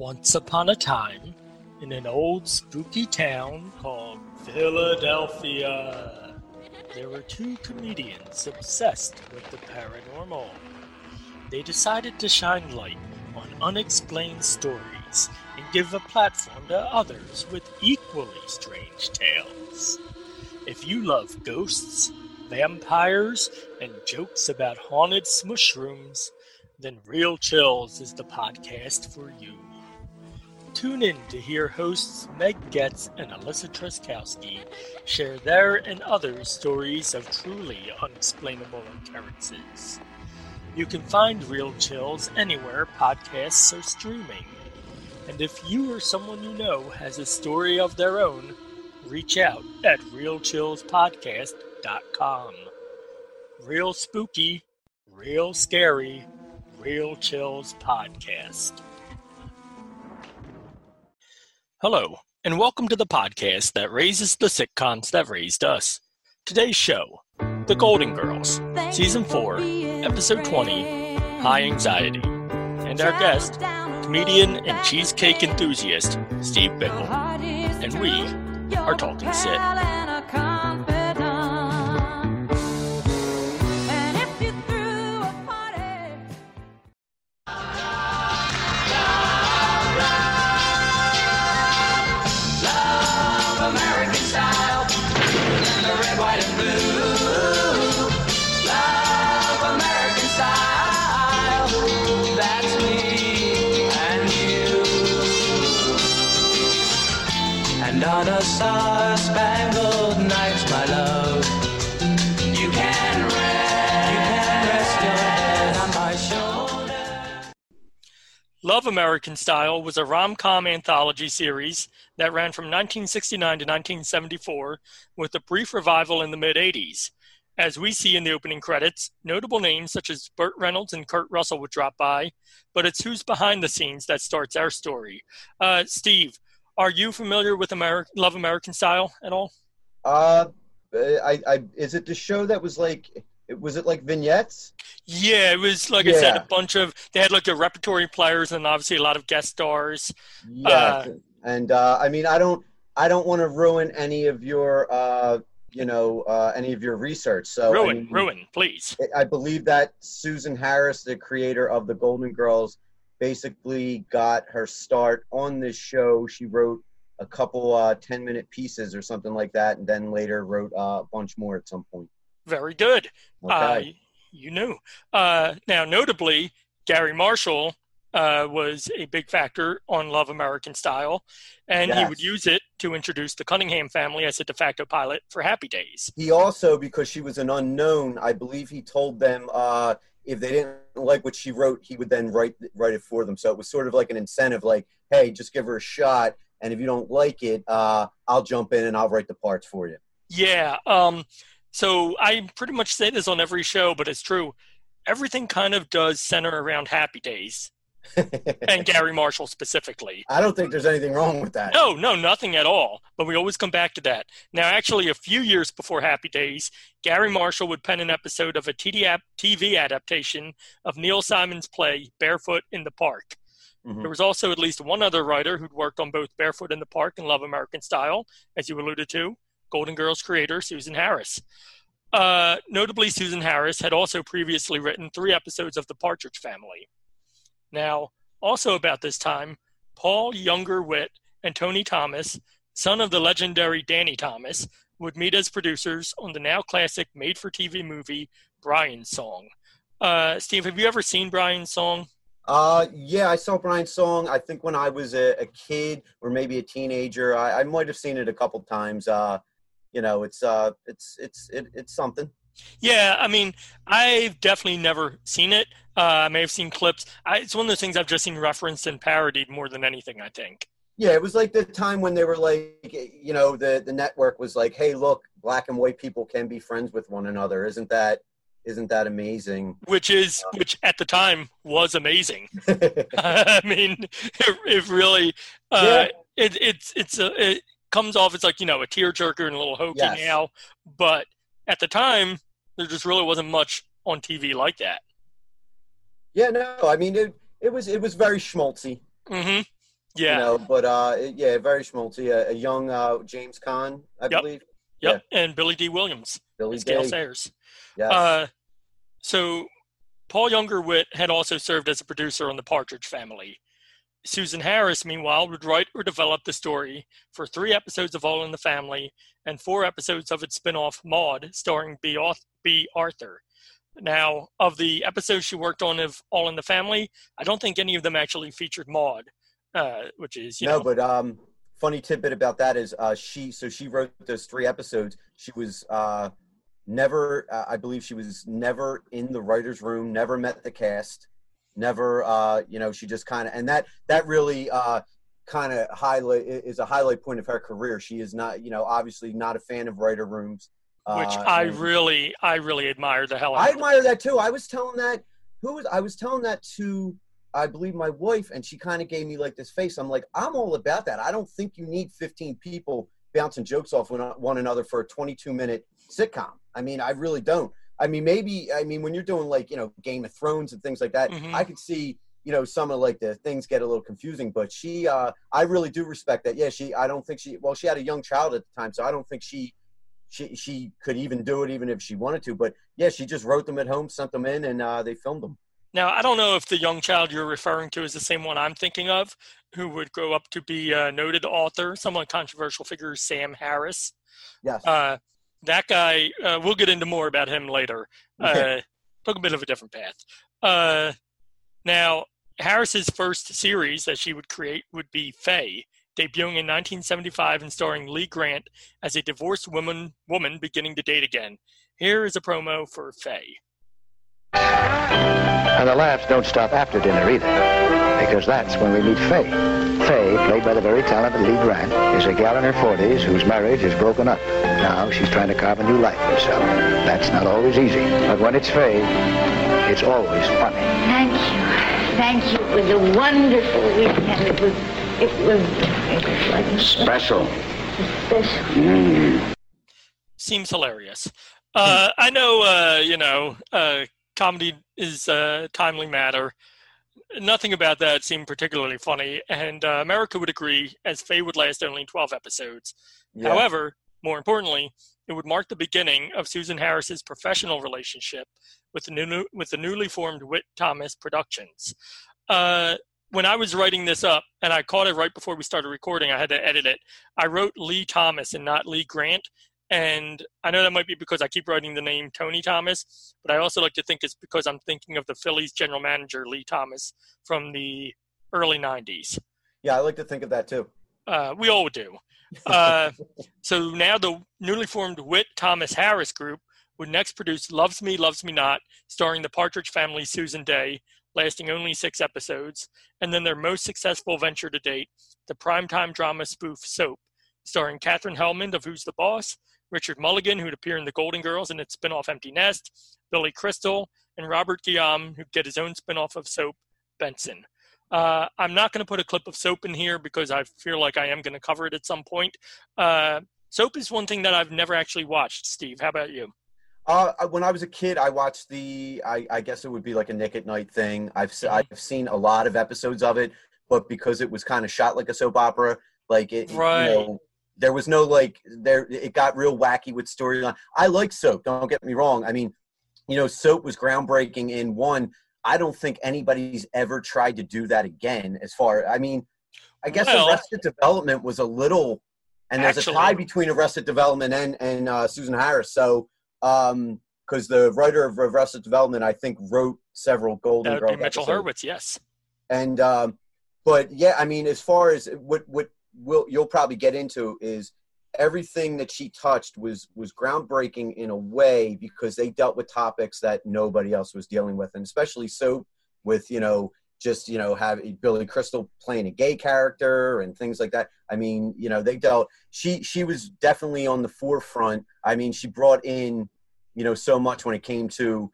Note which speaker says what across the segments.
Speaker 1: Once upon a time, in an old spooky town called Philadelphia, there were two comedians obsessed with the paranormal. They decided to shine light on unexplained stories and give a platform to others with equally strange tales. If you love ghosts, vampires, and jokes about haunted smushrooms, then Real Chills is the podcast for you. Tune in to hear hosts Meg Getz and Alyssa Truskowski share their and others' stories of truly unexplainable occurrences. You can find Real Chills anywhere podcasts are streaming. And if you or someone you know has a story of their own, reach out at realchillspodcast.com. Real spooky, real scary, Real Chills podcast. Hello, and welcome to the podcast that raises the sitcoms that raised us. Today's show, The Golden Girls, Season 4, Episode 20, High Anxiety. And our guest, comedian and cheesecake enthusiast, Steve Bickel. And we are Talking Sit.
Speaker 2: Love American Style
Speaker 1: was a rom com anthology series that ran from 1969 to 1974 with a brief revival in the mid 80s. As we see in the opening credits, notable names such as Burt Reynolds and Kurt Russell would drop by, but it's who's behind the scenes that starts our story. Uh, Steve, are you familiar with Ameri- Love American Style at all?
Speaker 3: Uh, I, I, is it the show that was like, was it like vignettes?
Speaker 1: Yeah, it was like I said, a bunch of they had like their repertory players and obviously a lot of guest stars.
Speaker 3: Yeah,
Speaker 1: Uh,
Speaker 3: and uh, I mean, I don't, I don't want to ruin any of your, uh, you know, uh, any of your research. So I
Speaker 1: ruin,
Speaker 3: mean,
Speaker 1: ruin, please.
Speaker 3: I believe that Susan Harris, the creator of the Golden Girls, basically got her start on this show. She wrote a couple uh, 10 minute pieces or something like that, and then later wrote uh, a bunch more at some point.
Speaker 1: Very good.
Speaker 3: Okay.
Speaker 1: Uh, you knew. Uh, now, notably, Garry Marshall uh, was a big factor on Love American Style, and he would use it to introduce the Cunningham family as a de facto pilot for Happy Days.
Speaker 3: he also, because she was an unknown, I believe he told them uh, if they didn't like what she wrote, he would then write write it for them. So it was sort of like an incentive, like, hey, just give her a shot, and if you don't like it, uh, I'll jump in and I'll write the parts for you.
Speaker 1: Yeah. Um, so I pretty much say this on every show, but it's true. Everything kind of does center around Happy Days, and Garry Marshall specifically.
Speaker 3: I don't think there's anything wrong with that.
Speaker 1: No, no, nothing at all. But we always come back to that. Now, actually, a few years before Happy Days, Garry Marshall would pen an episode of a TV adaptation of Neil Simon's play Barefoot in the Park.
Speaker 3: Mhm.
Speaker 1: There was also at least one other writer who'd worked on both Barefoot in the Park and Love American Style, as you alluded to, Golden Girls creator Susan Harris. Uh, notably, Susan Harris had also previously written three episodes of The Partridge Family. Now, also about this time, Paul Younger Witt and Tony Thomas, son of the legendary Danny Thomas, would meet as producers on the now classic made for TV movie Brian's Song. Uh, Steve, have you ever seen Brian's Song?
Speaker 3: Uh, yeah, I saw Brian's song. I think when I was a, a kid or maybe a teenager, I, I might have seen it a couple times. Uh, you know, it's uh, it's it's it, it's something.
Speaker 1: Yeah, I mean, I've definitely never seen it. Uh, I may have seen clips. I, it's one of those things I've just seen referenced and parodied more than anything, I think.
Speaker 3: Yeah, it was like the time when they were like, you know, the the network was like, hey, look, black and white people can be friends with one another. Isn't that isn't that amazing?
Speaker 1: Which is, which at the time was amazing. I mean, it, it really, uh, it, it's it's a, it comes off as like you know a tearjerker and a little hokey
Speaker 3: Yes.
Speaker 1: now, but at the time there just really wasn't much on TV like that.
Speaker 3: Yeah, no, I mean it. It was it was very schmaltzy.
Speaker 1: hmm Yeah.
Speaker 3: You know, but uh, yeah, very schmaltzy. A, a young uh, James Caan, I
Speaker 1: Yep.
Speaker 3: believe.
Speaker 1: Yep. And Billy Dee Williams
Speaker 3: Billy
Speaker 1: as
Speaker 3: Gale
Speaker 1: Sayers.
Speaker 3: Yes.
Speaker 1: Uh, so Paul Younger Witt had also served as a producer on The Partridge Family. Susan Harris, meanwhile, would write or develop the story for three episodes of All in the Family and four episodes of its spin-off Maude, starring Bea Arthur. Now, of the episodes she worked on of All in the Family, I don't think any of them actually featured Maude, uh, which is you
Speaker 3: no,
Speaker 1: know
Speaker 3: but um, funny tidbit about that is uh, she. So she wrote those three episodes. She was uh, never. Uh, I believe she was never in the writers' room. Never met the cast. Never. Uh, you know, she just kind of and that that really uh, kind of highlight is a highlight point of her career. She is not. You know, obviously not a fan of writer rooms.
Speaker 1: Which
Speaker 3: uh,
Speaker 1: I really, I really admire the hell out
Speaker 3: I
Speaker 1: of.
Speaker 3: admire that too. I was telling that who was I was telling that to I believe my wife, and she kind of gave me like this face. I'm like, I'm all about that. I don't think you need 15 people bouncing jokes off one, one another for a 22 minute sitcom. I mean, I really don't. I mean, maybe I mean when you're doing like you know Game of Thrones and things like that,
Speaker 1: Mhm.
Speaker 3: I could see you know some of like the things get a little confusing. But she, uh I really do respect that. Yeah, she. I don't think she. Well, she had a young child at the time, so I don't think she she she could even do it even if she wanted to. But yeah, she just wrote them at home, sent them in, and uh, they filmed them.
Speaker 1: Now, I don't know if the young child you're referring to is the same one I'm thinking of, who would grow up to be a noted author, somewhat controversial figure, Sam Harris.
Speaker 3: Yes.
Speaker 1: Uh, that guy, uh, we'll get into more about him later. Uh, took a bit of a different path. Uh, now, Harris's first series that she would create would be Faye, debuting in 1975 and starring Lee Grant as a divorced woman woman beginning to date again. Here is a promo for Faye.
Speaker 4: And the laughs don't stop after dinner either, because that's when we meet Faye. Faye, played by the very talented Lee Grant, is a gal in her 40s whose marriage is broken up. Now she's trying to carve a new life for herself. That's not always easy, but when it's Faye, it's always funny.
Speaker 5: Thank you. Thank you. It was a wonderful weekend. It was, it was, it was like
Speaker 4: Special.
Speaker 5: special.
Speaker 1: seems hilarious. Uh, I know, uh, you know, uh, comedy is a timely matter. Nothing about that seemed particularly funny, and uh, America would agree, as Faye would last only 12 episodes.
Speaker 3: Yeah.
Speaker 1: However, more importantly, it would mark the beginning of Susan Harris's professional relationship with the, new, with the newly formed Witt Thomas Productions. Uh, when I was writing this up, and I caught it right before we started recording, I had to edit it. I wrote Lee Thomas and not Lee Grant. And I know that might be because I keep writing the name Tony Thomas, but I also like to think it's because I'm thinking of the Phillies general manager, Lee Thomas, from the early 90s.
Speaker 3: yeah, I like to think of that too.
Speaker 1: Uh, we all do. Uh, so now the newly formed Witt Thomas Harris group would next produce Loves Me, Loves Me Not, starring the Partridge Family Susan Dey, lasting only six episodes, and then their most successful venture to date, the primetime drama spoof Soap, starring Katherine Helmond of Who's the Boss, Richard Mulligan, who'd appear in The Golden Girls and its spin-off Empty Nest, Billy Crystal, and Robert Guillaume, who'd get his own spin-off of Soap, Benson. Uh, I'm not going to put a clip of Soap in here because I feel like I am going to cover it at some point. Uh, Soap is one thing that I've never actually watched. Steve, how about you?
Speaker 3: Uh, when I was a kid, I watched the. I, I guess it would be like a Nick at Night thing. I've se-
Speaker 1: Mhm.
Speaker 3: I've seen a lot of episodes of it, but because it was kind of shot like a soap opera, like it, it-
Speaker 1: Right.
Speaker 3: you know, there was no like there. It got real wacky with storyline. I like soap. Don't get me wrong. I mean, you know, soap was groundbreaking in one. I don't think anybody's ever tried to do that again. As far, I mean, I guess
Speaker 1: Well-
Speaker 3: Arrested Development was a little, and there's
Speaker 1: Actually-
Speaker 3: a tie between Arrested Development and and uh, Susan Harris. So, um, because the writer of Arrested Development, I think, wrote several Golden Girls
Speaker 1: Mitchell
Speaker 3: episodes.
Speaker 1: Hurwitz, yes.
Speaker 3: And um, but yeah, I mean, as far as what what will you'll probably get into is everything that she touched was was groundbreaking in a way because they dealt with topics that nobody else was dealing with, and especially so with you know just you know have Billy Crystal playing a gay character and things like that. I mean, you know, they dealt. She she was definitely on the forefront. I mean, she brought in you know so much when it came to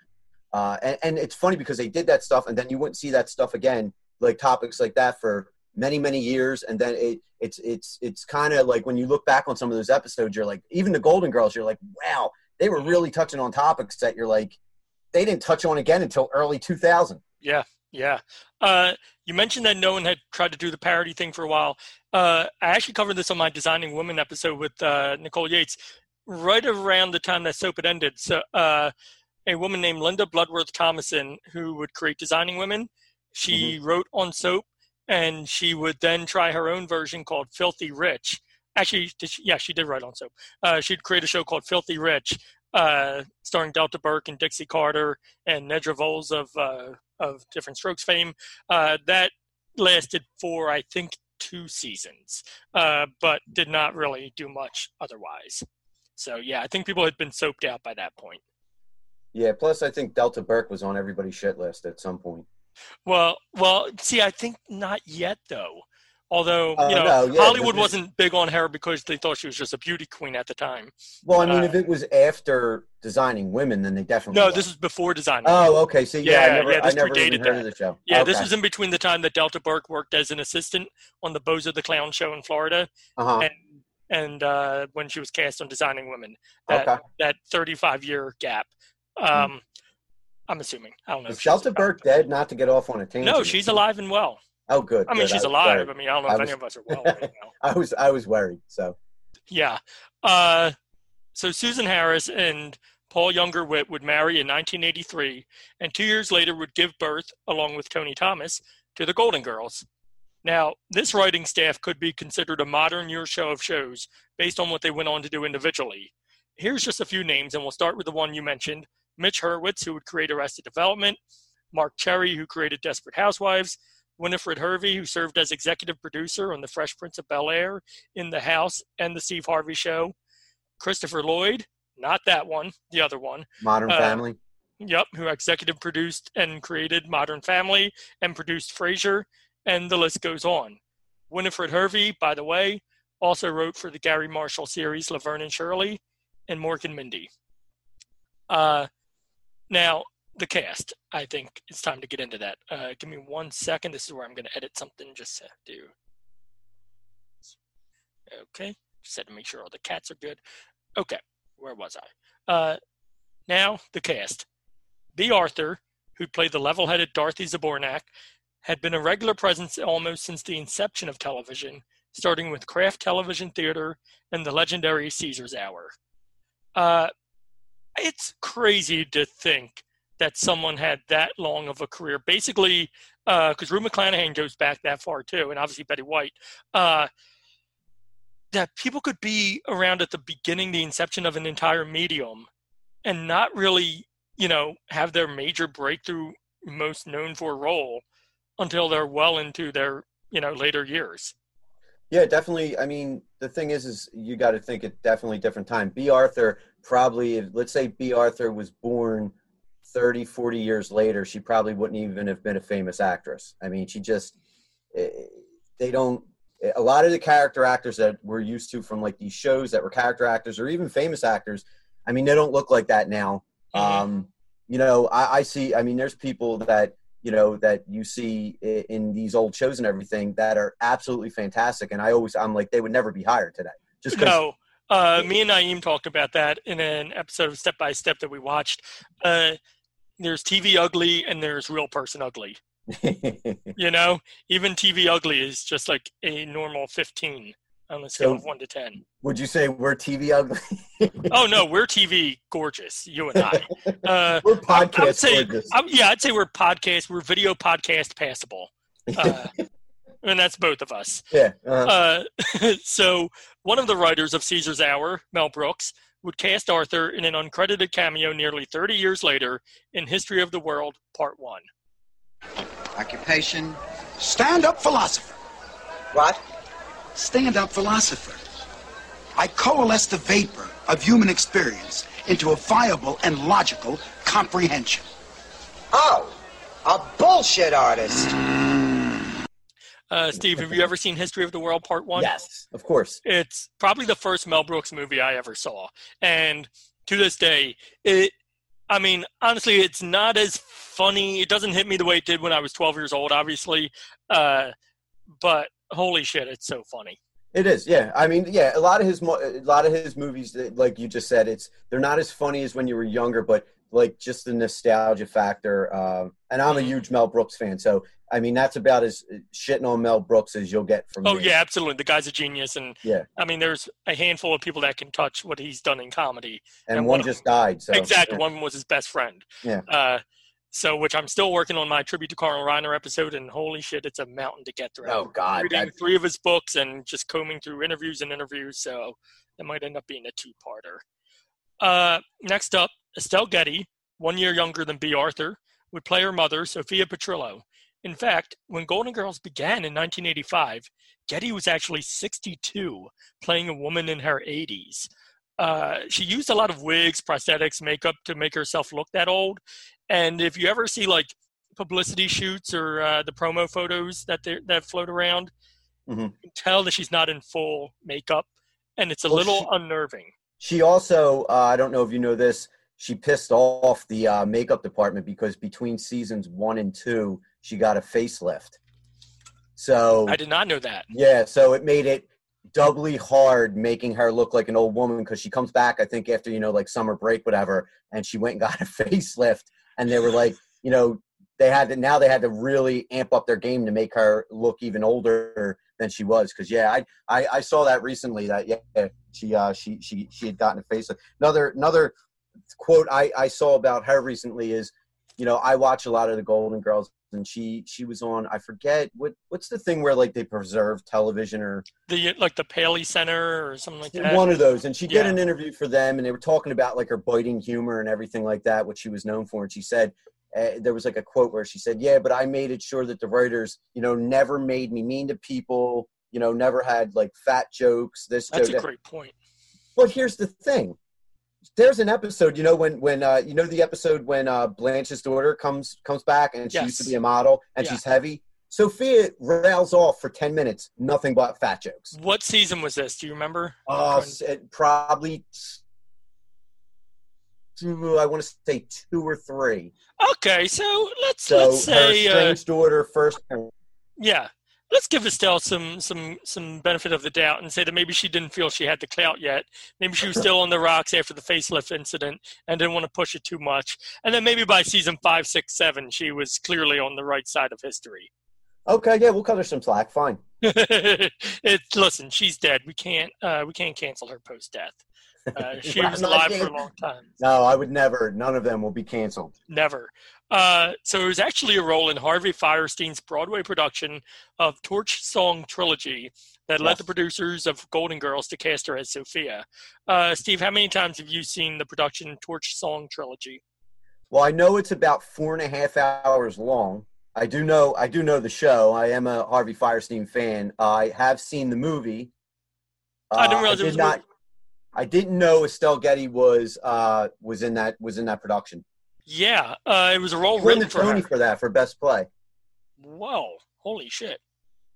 Speaker 3: uh, and, and it's funny because they did that stuff and then you wouldn't see that stuff again like topics like that for many many years and then it it's it's it's kind of like when you look back on some of those episodes you're like even the golden girls you're like wow they were really touching on topics that you're like they didn't touch on again until early 2000
Speaker 1: Yeah. Yeah. Uh, you mentioned that no one had tried to do the parody thing for a while. Uh, I actually covered this on my Designing Women episode with uh, Nicole Yates right around the time that soap had ended. So, uh, a woman named Linda Bloodworth Thomason, who would create Designing Women, she wrote on soap, and she would then try her own version called Filthy Rich. Actually, she, yeah, she did write on soap. Uh, she'd create a show called Filthy Rich, uh, starring Delta Burke and Dixie Carter and Nedra Volz of uh, of Different Strokes fame. Uh, that lasted for I think two seasons, uh, but did not really do much otherwise. So yeah, I think people had been soaped out by that point.
Speaker 3: Yeah. Plus, I think Delta Burke was on everybody's shit list at some point.
Speaker 1: Well, well, see, I think not yet though. Although
Speaker 3: Oh,
Speaker 1: you know,
Speaker 3: no, yeah,
Speaker 1: Hollywood wasn't big on her because they thought she was just a beauty queen at the time.
Speaker 3: Well, I mean,
Speaker 1: Uh,
Speaker 3: if it was after designing women, then they definitely.
Speaker 1: No,
Speaker 3: was.
Speaker 1: this is before design.
Speaker 3: Oh, okay. So yeah,
Speaker 1: Yeah,
Speaker 3: I never,
Speaker 1: yeah, this
Speaker 3: I never
Speaker 1: predated
Speaker 3: even heard
Speaker 1: that.
Speaker 3: of the show.
Speaker 1: Yeah,
Speaker 3: okay.
Speaker 1: this was in between the time that Delta Burke worked as an assistant on the Bozo the Clown show in Florida,
Speaker 3: Uh-huh.
Speaker 1: and and uh, when she was cast on Designing Women. That
Speaker 3: Okay.
Speaker 1: that 35 year gap. Um, I'm assuming. I don't know.
Speaker 3: Is
Speaker 1: if
Speaker 3: Delta. Burke dead? Not to get off on a tangent.
Speaker 1: No, she's alive and well.
Speaker 3: Oh, good.
Speaker 1: I mean,
Speaker 3: good.
Speaker 1: she's
Speaker 3: was
Speaker 1: alive.
Speaker 3: worried.
Speaker 1: I mean, I don't know
Speaker 3: I
Speaker 1: if
Speaker 3: was-
Speaker 1: any of us are well right now.
Speaker 3: I was, I was worried. So
Speaker 1: Yeah. Uh, so Susan Harris and Paul Younger Witt would marry in 1983, and two years later would give birth, along with Tony Thomas, to the Golden Girls. Now, this writing staff could be considered a modern year show of shows based on what they went on to do individually. Here's just a few names, and we'll start with the one you mentioned Mitch Hurwitz, who would create Arrested Development, Marc Cherry, who created Desperate Housewives, Winifred Hervey, who served as executive producer on The Fresh Prince of Bel Air, In the House, and The Steve Harvey Show, Christopher Lloyd, not that one, the other one,
Speaker 3: Modern
Speaker 1: Uh,
Speaker 3: Family.
Speaker 1: Yep, who executive produced and created Modern Family and produced Frasier, and the list goes on. Winifred Hervey, by the way, also wrote for the Garry Marshall series Laverne and Shirley and Mork and Mindy. Uh, now, the cast. I think it's time to get into that. Uh, give me one second. This is where I'm going to edit something just to do. Okay, just had to make sure all the cats are good. Okay, where was I? Uh, now, the cast. Bea Arthur, who played the level headed Dorothy Zbornak, had been a regular presence almost since the inception of television, starting with Kraft Television Theater and the legendary Caesar's Hour. Uh, it's crazy to think that someone had that long of a career. Basically, because Rue McClanahan goes back that far too, and obviously Betty White. Uh, that people could be around at the beginning, the inception of an entire medium, and not really, you know, have their major breakthrough, most known for role until they're well into their, you know, later years.
Speaker 3: Yeah, definitely. I mean, the thing is, is you got to think it definitely different time. Bea Arthur probably, let's say Bea Arthur was born 30, 40 years later, she probably wouldn't even have been a famous actress. I mean, she just, eh, they don't, a lot of the character actors that we're used to from like these shows that were character actors or even famous actors, I mean, they don't look like that now.
Speaker 1: Mhm.
Speaker 3: Um, you know, I, I see, I mean, there's people that, you know, that you see in these old shows and everything that are absolutely fantastic. And I always, I'm like, they would never be hired today. Just.
Speaker 1: No, uh, me and Naeem talked about that in an episode of Step by Step that we watched. Uh, there's TV ugly and there's real person ugly. You know, even TV ugly is just like a normal 15 on a scale
Speaker 3: So-
Speaker 1: of one to 10.
Speaker 3: Would you say we're TV ugly?
Speaker 1: Oh no, we're TV gorgeous, you and I. Uh,
Speaker 3: we're
Speaker 1: I would
Speaker 3: podcast
Speaker 1: say-
Speaker 3: gorgeous.
Speaker 1: I, yeah, I'd say we're podcast, we're video podcast passable, uh, and that's both of us.
Speaker 3: yeah. Uh,
Speaker 1: Uh, so one of the writers of Caesar's Hour, Mel Brooks, would cast Arthur in an uncredited cameo nearly 30 years later in History of the World, Part One.
Speaker 6: Occupation.
Speaker 7: Stand up philosopher.
Speaker 6: What?
Speaker 7: Stand up philosopher. I coalesce the vapor of human experience into a viable and logical comprehension.
Speaker 6: Oh, a bullshit artist.
Speaker 1: Uh, Steve, have you ever seen History of the World, Part One?
Speaker 3: yes, of course.
Speaker 1: It's probably the first Mel Brooks movie I ever saw, and to this day, it. I mean, honestly, it's not as funny. It doesn't hit me the way it did when I was 12 years old, obviously. Uh, but holy shit, it's so funny.
Speaker 3: It is, yeah. I mean, yeah. A lot of his, mo- a lot of his movies, like you just said, it's they're not as funny as when you were younger, but like just the nostalgia factor. Um, and I'm a
Speaker 1: Mm-hmm.
Speaker 3: huge Mel Brooks fan, so I mean that's about as shitting on Mel Brooks as you'll get from
Speaker 1: Oh
Speaker 3: me.
Speaker 1: yeah, absolutely. The guy's a genius, and
Speaker 3: Yeah.
Speaker 1: I mean, there's a handful of people that can touch what he's done in comedy.
Speaker 3: and,
Speaker 1: and
Speaker 3: one
Speaker 1: one
Speaker 3: just died. So
Speaker 1: exactly.
Speaker 3: yeah.
Speaker 1: One was his best friend.
Speaker 3: Yeah.
Speaker 1: Uh, so, which I'm still working on my tribute to Carl Reiner episode, and holy shit, it's a mountain to get through.
Speaker 3: Oh God,
Speaker 1: reading three of his books and just combing through interviews and interviews, so it might end up being a two-parter. Uh, next up, Estelle Getty, one year younger than Bea Arthur, would play her mother, Sophia Petrillo. In fact, when Golden Girls began in 1985, Getty was actually 62, playing a woman in her 80s. Uh, she used a lot of wigs, prosthetics, makeup to make herself look that old. And if you ever see like publicity shoots or uh, the promo photos that that float around,
Speaker 3: Mhm.
Speaker 1: you can tell that she's not in full makeup, and it's a
Speaker 3: Well,
Speaker 1: little
Speaker 3: she-
Speaker 1: unnerving.
Speaker 3: she also uh, I don't know if you know this. She pissed off the uh, makeup department because between seasons one and two, she got a facelift. So
Speaker 1: I did not know that.
Speaker 3: Yeah, so it made it doubly hard making her look like an old woman because she comes back, I think, after, you know, like summer break, whatever, and she went and got a facelift. And they were like, you know, they had to now they had to really amp up their game to make her look even older than she was. Cause yeah, I, I, I saw that recently that yeah, she uh she she she had gotten a facelift. Another another quote I, I saw about her recently is, you know, I watch a lot of the Golden Girls and she she was on I forget what what's the thing where like they preserve television or
Speaker 1: The like the Paley Center or something like that.
Speaker 3: one of those and she did
Speaker 1: Yeah.
Speaker 3: an interview for them and they were talking about like her biting humor and everything like that what she was known for and she said uh, there was like a quote where she said yeah but i made it sure that the writers you know never made me mean to people you know never had like fat jokes this
Speaker 1: That's
Speaker 3: joke
Speaker 1: a
Speaker 3: that.
Speaker 1: great point.
Speaker 3: but here's the thing there's an episode you know when when uh you know the episode when uh blanche's daughter comes comes back and she used to be a model and
Speaker 1: Yeah.
Speaker 3: she's heavy sophia rails off for 10 minutes nothing but fat jokes
Speaker 1: What season was this? Do you remember?
Speaker 3: uh, it probably two, I want to say two or three.
Speaker 1: Okay, so let's
Speaker 3: So
Speaker 1: let's say
Speaker 3: her
Speaker 1: uh,
Speaker 3: strange daughter first.
Speaker 1: yeah. Let's give Estelle some some some benefit of the doubt and say that maybe she didn't feel she had the clout yet. Maybe she was still on the rocks after the facelift incident and didn't want to push it too much. And then maybe by season five, six, seven, she was clearly on the right side of history.
Speaker 3: Okay, yeah, we'll cut her some slack. Fine.
Speaker 1: it, listen, she's dead. We can't uh, we can't cancel her post death. Uh, she was alive for a long time.
Speaker 3: No, I would never. None of them will be canceled.
Speaker 1: Never. Uh, so it was actually a role in Harvey Fierstein's Broadway production of Torch Song Trilogy that led the producers of Golden Girls to cast her as Sophia. Uh, Steve, how many times have you seen the production Torch Song Trilogy?
Speaker 3: Well, I know it's about four and a half hours long. I do know. I do know the show. I am a Harvey Fierstein fan. I have seen the movie.
Speaker 1: I didn't
Speaker 3: Uh,
Speaker 1: realize it
Speaker 3: did
Speaker 1: was
Speaker 3: not.
Speaker 1: movie.
Speaker 3: I didn't know Estelle Getty was uh, was in that was in that production.
Speaker 1: Yeah, uh, it was a role
Speaker 3: won the
Speaker 1: written for
Speaker 3: Tony for that for best play.
Speaker 1: Whoa, holy shit.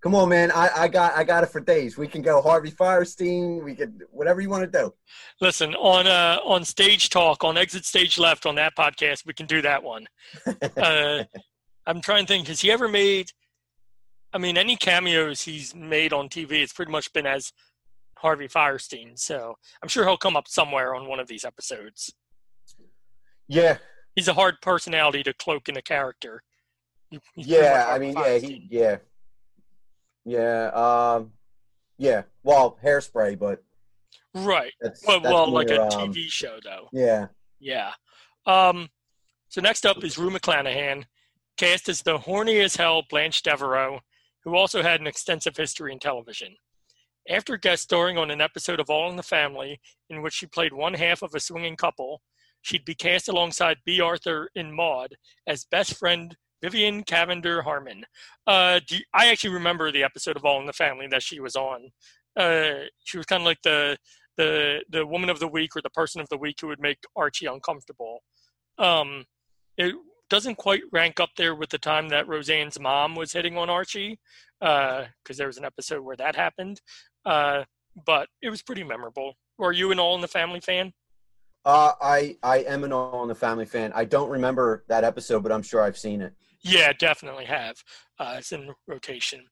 Speaker 3: Come on, man. I, I got I got it for days. We can go Harvey Fierstein. We could whatever you want to do.
Speaker 1: Listen, on uh, on Stage Talk, on Exit Stage Left, on that podcast, we can do that one. uh, I'm trying to think, has he ever made? I mean, any cameos he's made on TV, it's pretty much been as Harvey Fierstein. So I'm sure he'll come up somewhere on one of these episodes.
Speaker 3: Yeah,
Speaker 1: He's a hard personality to cloak in a character. He's
Speaker 3: yeah. I mean, yeah, he, yeah, yeah, um, yeah. Well, hairspray, but
Speaker 1: right.
Speaker 3: that's,
Speaker 1: Well,
Speaker 3: that's
Speaker 1: well, like a
Speaker 3: um,
Speaker 1: TV show, though.
Speaker 3: Yeah,
Speaker 1: Yeah. Um, so next up is Rue McClanahan, cast as the horny as hell Blanche Devereaux, who also had an extensive history in television. After guest starring on an episode of All in the Family, in which she played one half of a swinging couple, she'd be cast alongside Bea Arthur in Maude as best friend Vivian Cavender Harmon. Uh, I actually remember the episode of All in the Family that she was on. Uh, she was kind of like the the the woman of the week or the person of the week who would make Archie uncomfortable. Um, it doesn't quite rank up there with the time that Roseanne's mom was hitting on Archie, because there was an episode where that happened. Uh, but it was pretty memorable. Were you an All in the Family fan?
Speaker 3: uh, I I am an All in the Family fan. I don't remember that episode, but I'm sure I've seen it.
Speaker 1: Yeah, definitely have. Uh, it's in rotation.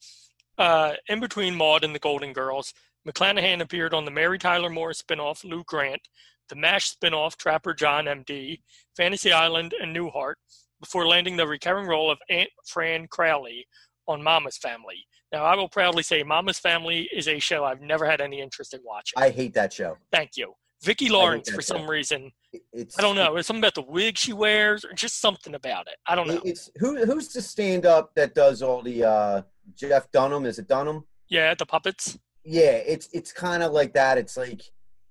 Speaker 1: Uh, in between Maude and the Golden Girls, McClanahan appeared on the Mary Tyler Moore spinoff Lou Grant, the MASH spinoff Trapper John MD, Fantasy Island, and Newhart, before landing the recurring role of Aunt Fran Crowley on Mama's Family. Now, I will proudly say Mama's Family is a show I've never had any interest in watching.
Speaker 3: I hate that show.
Speaker 1: Thank you. Vicki Lawrence, for
Speaker 3: show.
Speaker 1: some reason,
Speaker 3: It's
Speaker 1: I don't know. It's something about the wig she wears, or just something about it. I don't know.
Speaker 3: It's who who's the stand up that does all the uh Jeff Dunham? Is it Dunham?
Speaker 1: Yeah, the puppets.
Speaker 3: Yeah, it's it's kind of like that. It's like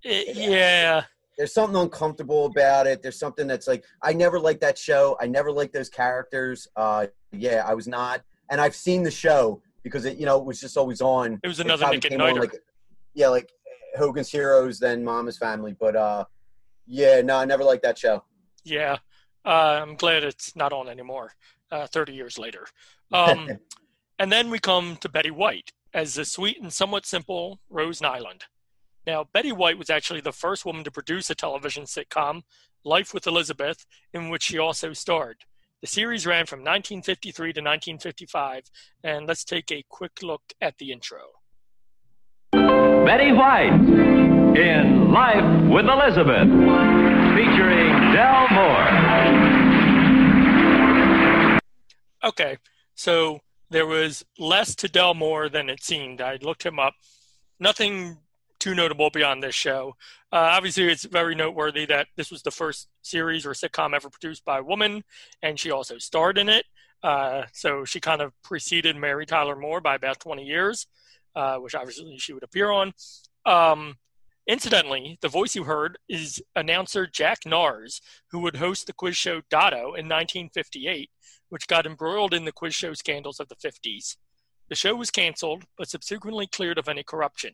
Speaker 1: It- yeah,
Speaker 3: there's something uncomfortable about it. There's something that's like I never liked that show. I never liked those characters. Uh, yeah, I was not, and I've seen the show because it you know it was just always on.
Speaker 1: it was another
Speaker 3: probably
Speaker 1: Nick at
Speaker 3: came on,
Speaker 1: Nighter.
Speaker 3: like yeah, like Hogan's Heroes, then Mama's Family. But uh, yeah, no, I never liked that show.
Speaker 1: Yeah, uh, I'm glad it's not on anymore. Uh, Thirty years later, um, and then we come to Betty White as the sweet and somewhat simple Rose Nylund. Now, Betty White was actually the first woman to produce a television sitcom, Life with Elizabeth, in which she also starred. The series ran from 1953 to 1955, and let's take a quick look at the intro.
Speaker 8: Betty White in Life with Elizabeth, featuring Del Moore.
Speaker 1: Okay, so there was less to Del Moore than it seemed. I looked him up. Nothing too notable beyond this show. Uh, obviously, it's very noteworthy that this was the first series or sitcom ever produced by a woman, and she also starred in it. Uh, so she kind of preceded Mary Tyler Moore by about 20 years, uh, which obviously she would appear on. Um, incidentally, the voice you heard is announcer Jack Narz, who would host the quiz show Dotto in 1958 which got embroiled in the quiz show scandals of the 50s. The show was canceled, but subsequently cleared of any corruption.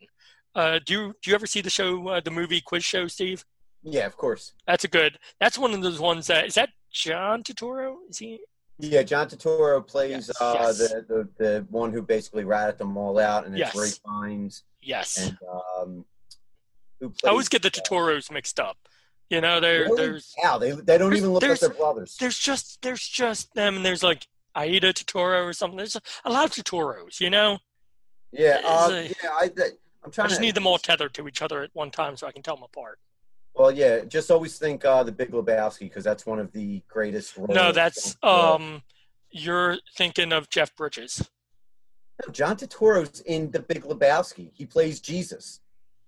Speaker 1: Uh, do you do you ever see the show, uh, the movie Quiz Show, Steve?
Speaker 3: Yeah, of course.
Speaker 1: That's a good. That's one of those ones that is that John Turturro? Is he?
Speaker 3: Yeah, John Turturro plays
Speaker 1: Yes,
Speaker 3: uh,
Speaker 1: yes.
Speaker 3: The, the the one who basically ratted them all out, and it's
Speaker 1: Yes.
Speaker 3: Ralph Fiennes
Speaker 1: Yes.
Speaker 3: and um, who
Speaker 1: I always get the Turturros mixed up. You know, there
Speaker 3: Really?
Speaker 1: there's
Speaker 3: Wow, they they don't even look like their brothers.
Speaker 1: there's just there's just them, and there's like Aida Turturro or something. There's a lot of Turturros. You know,
Speaker 3: Yeah, uh,
Speaker 1: it-
Speaker 3: yeah. I, that- I'm
Speaker 1: I
Speaker 3: trying
Speaker 1: just
Speaker 3: to
Speaker 1: need them all tethered to each other at one time so I can tell them apart.
Speaker 3: Well, yeah, just always think uh, the Big Lebowski because that's one of the greatest. Roles
Speaker 1: No, that's um, you're thinking of Jeff Bridges.
Speaker 3: No, John Turturro's in the Big Lebowski. He plays Jesus.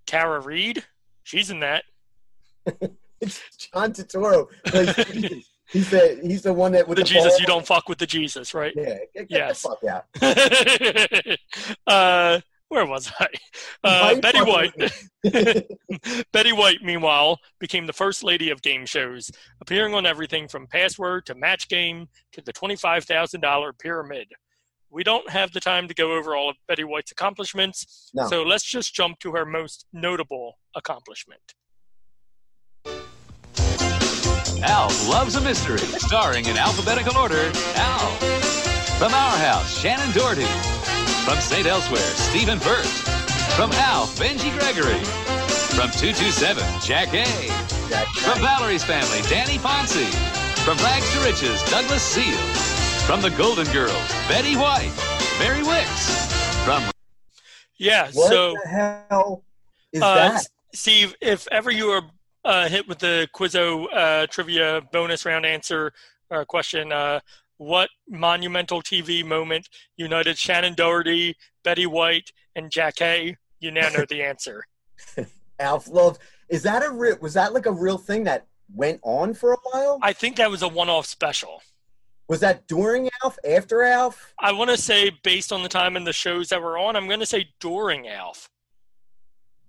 Speaker 1: Tara Reid, she's in that.
Speaker 3: It's John Turturro plays Jesus. He's the he's the one that with
Speaker 1: the
Speaker 3: the,
Speaker 1: Jesus,
Speaker 3: ball.
Speaker 1: you don't fuck with the Jesus, right?
Speaker 3: Yeah, get, get
Speaker 1: Yes.
Speaker 3: the fuck out.
Speaker 1: uh, where was I? Uh, Betty White. Betty White, meanwhile, became the first lady of game shows, appearing on everything from Password to Match Game to the $25,000 Pyramid. We don't have the time to go over all of Betty White's accomplishments,
Speaker 3: No.
Speaker 1: so let's just jump to her most notable accomplishment.
Speaker 9: Al loves a mystery, starring in alphabetical order, Al. From our house, Shannen Doherty. From St. Elsewhere, Stephen Burt. From Alf, Benji Gregory. From 227,
Speaker 3: Jackée
Speaker 9: From Valerie's family, Danny Fonsi. From Rags to Riches, Douglas Seale. From the Golden Girls, Betty White, Mary Wickes. From
Speaker 1: Yeah,
Speaker 3: What
Speaker 1: so
Speaker 3: the hell is
Speaker 1: uh,
Speaker 3: that?
Speaker 1: Steve, if ever you are uh, hit with the Quizzo uh, trivia bonus round answer uh, question, uh, what monumental TV moment united Shannen Doherty, Betty White, and Jackée? You now know the answer.
Speaker 3: Alf Love. Is that a real? Was that like a real thing that went on for a while?
Speaker 1: I think that was a one-off special.
Speaker 3: Was that during Alf? After Alf?
Speaker 1: I want to say, based on the time and the shows that were on, I'm going to say during Alf.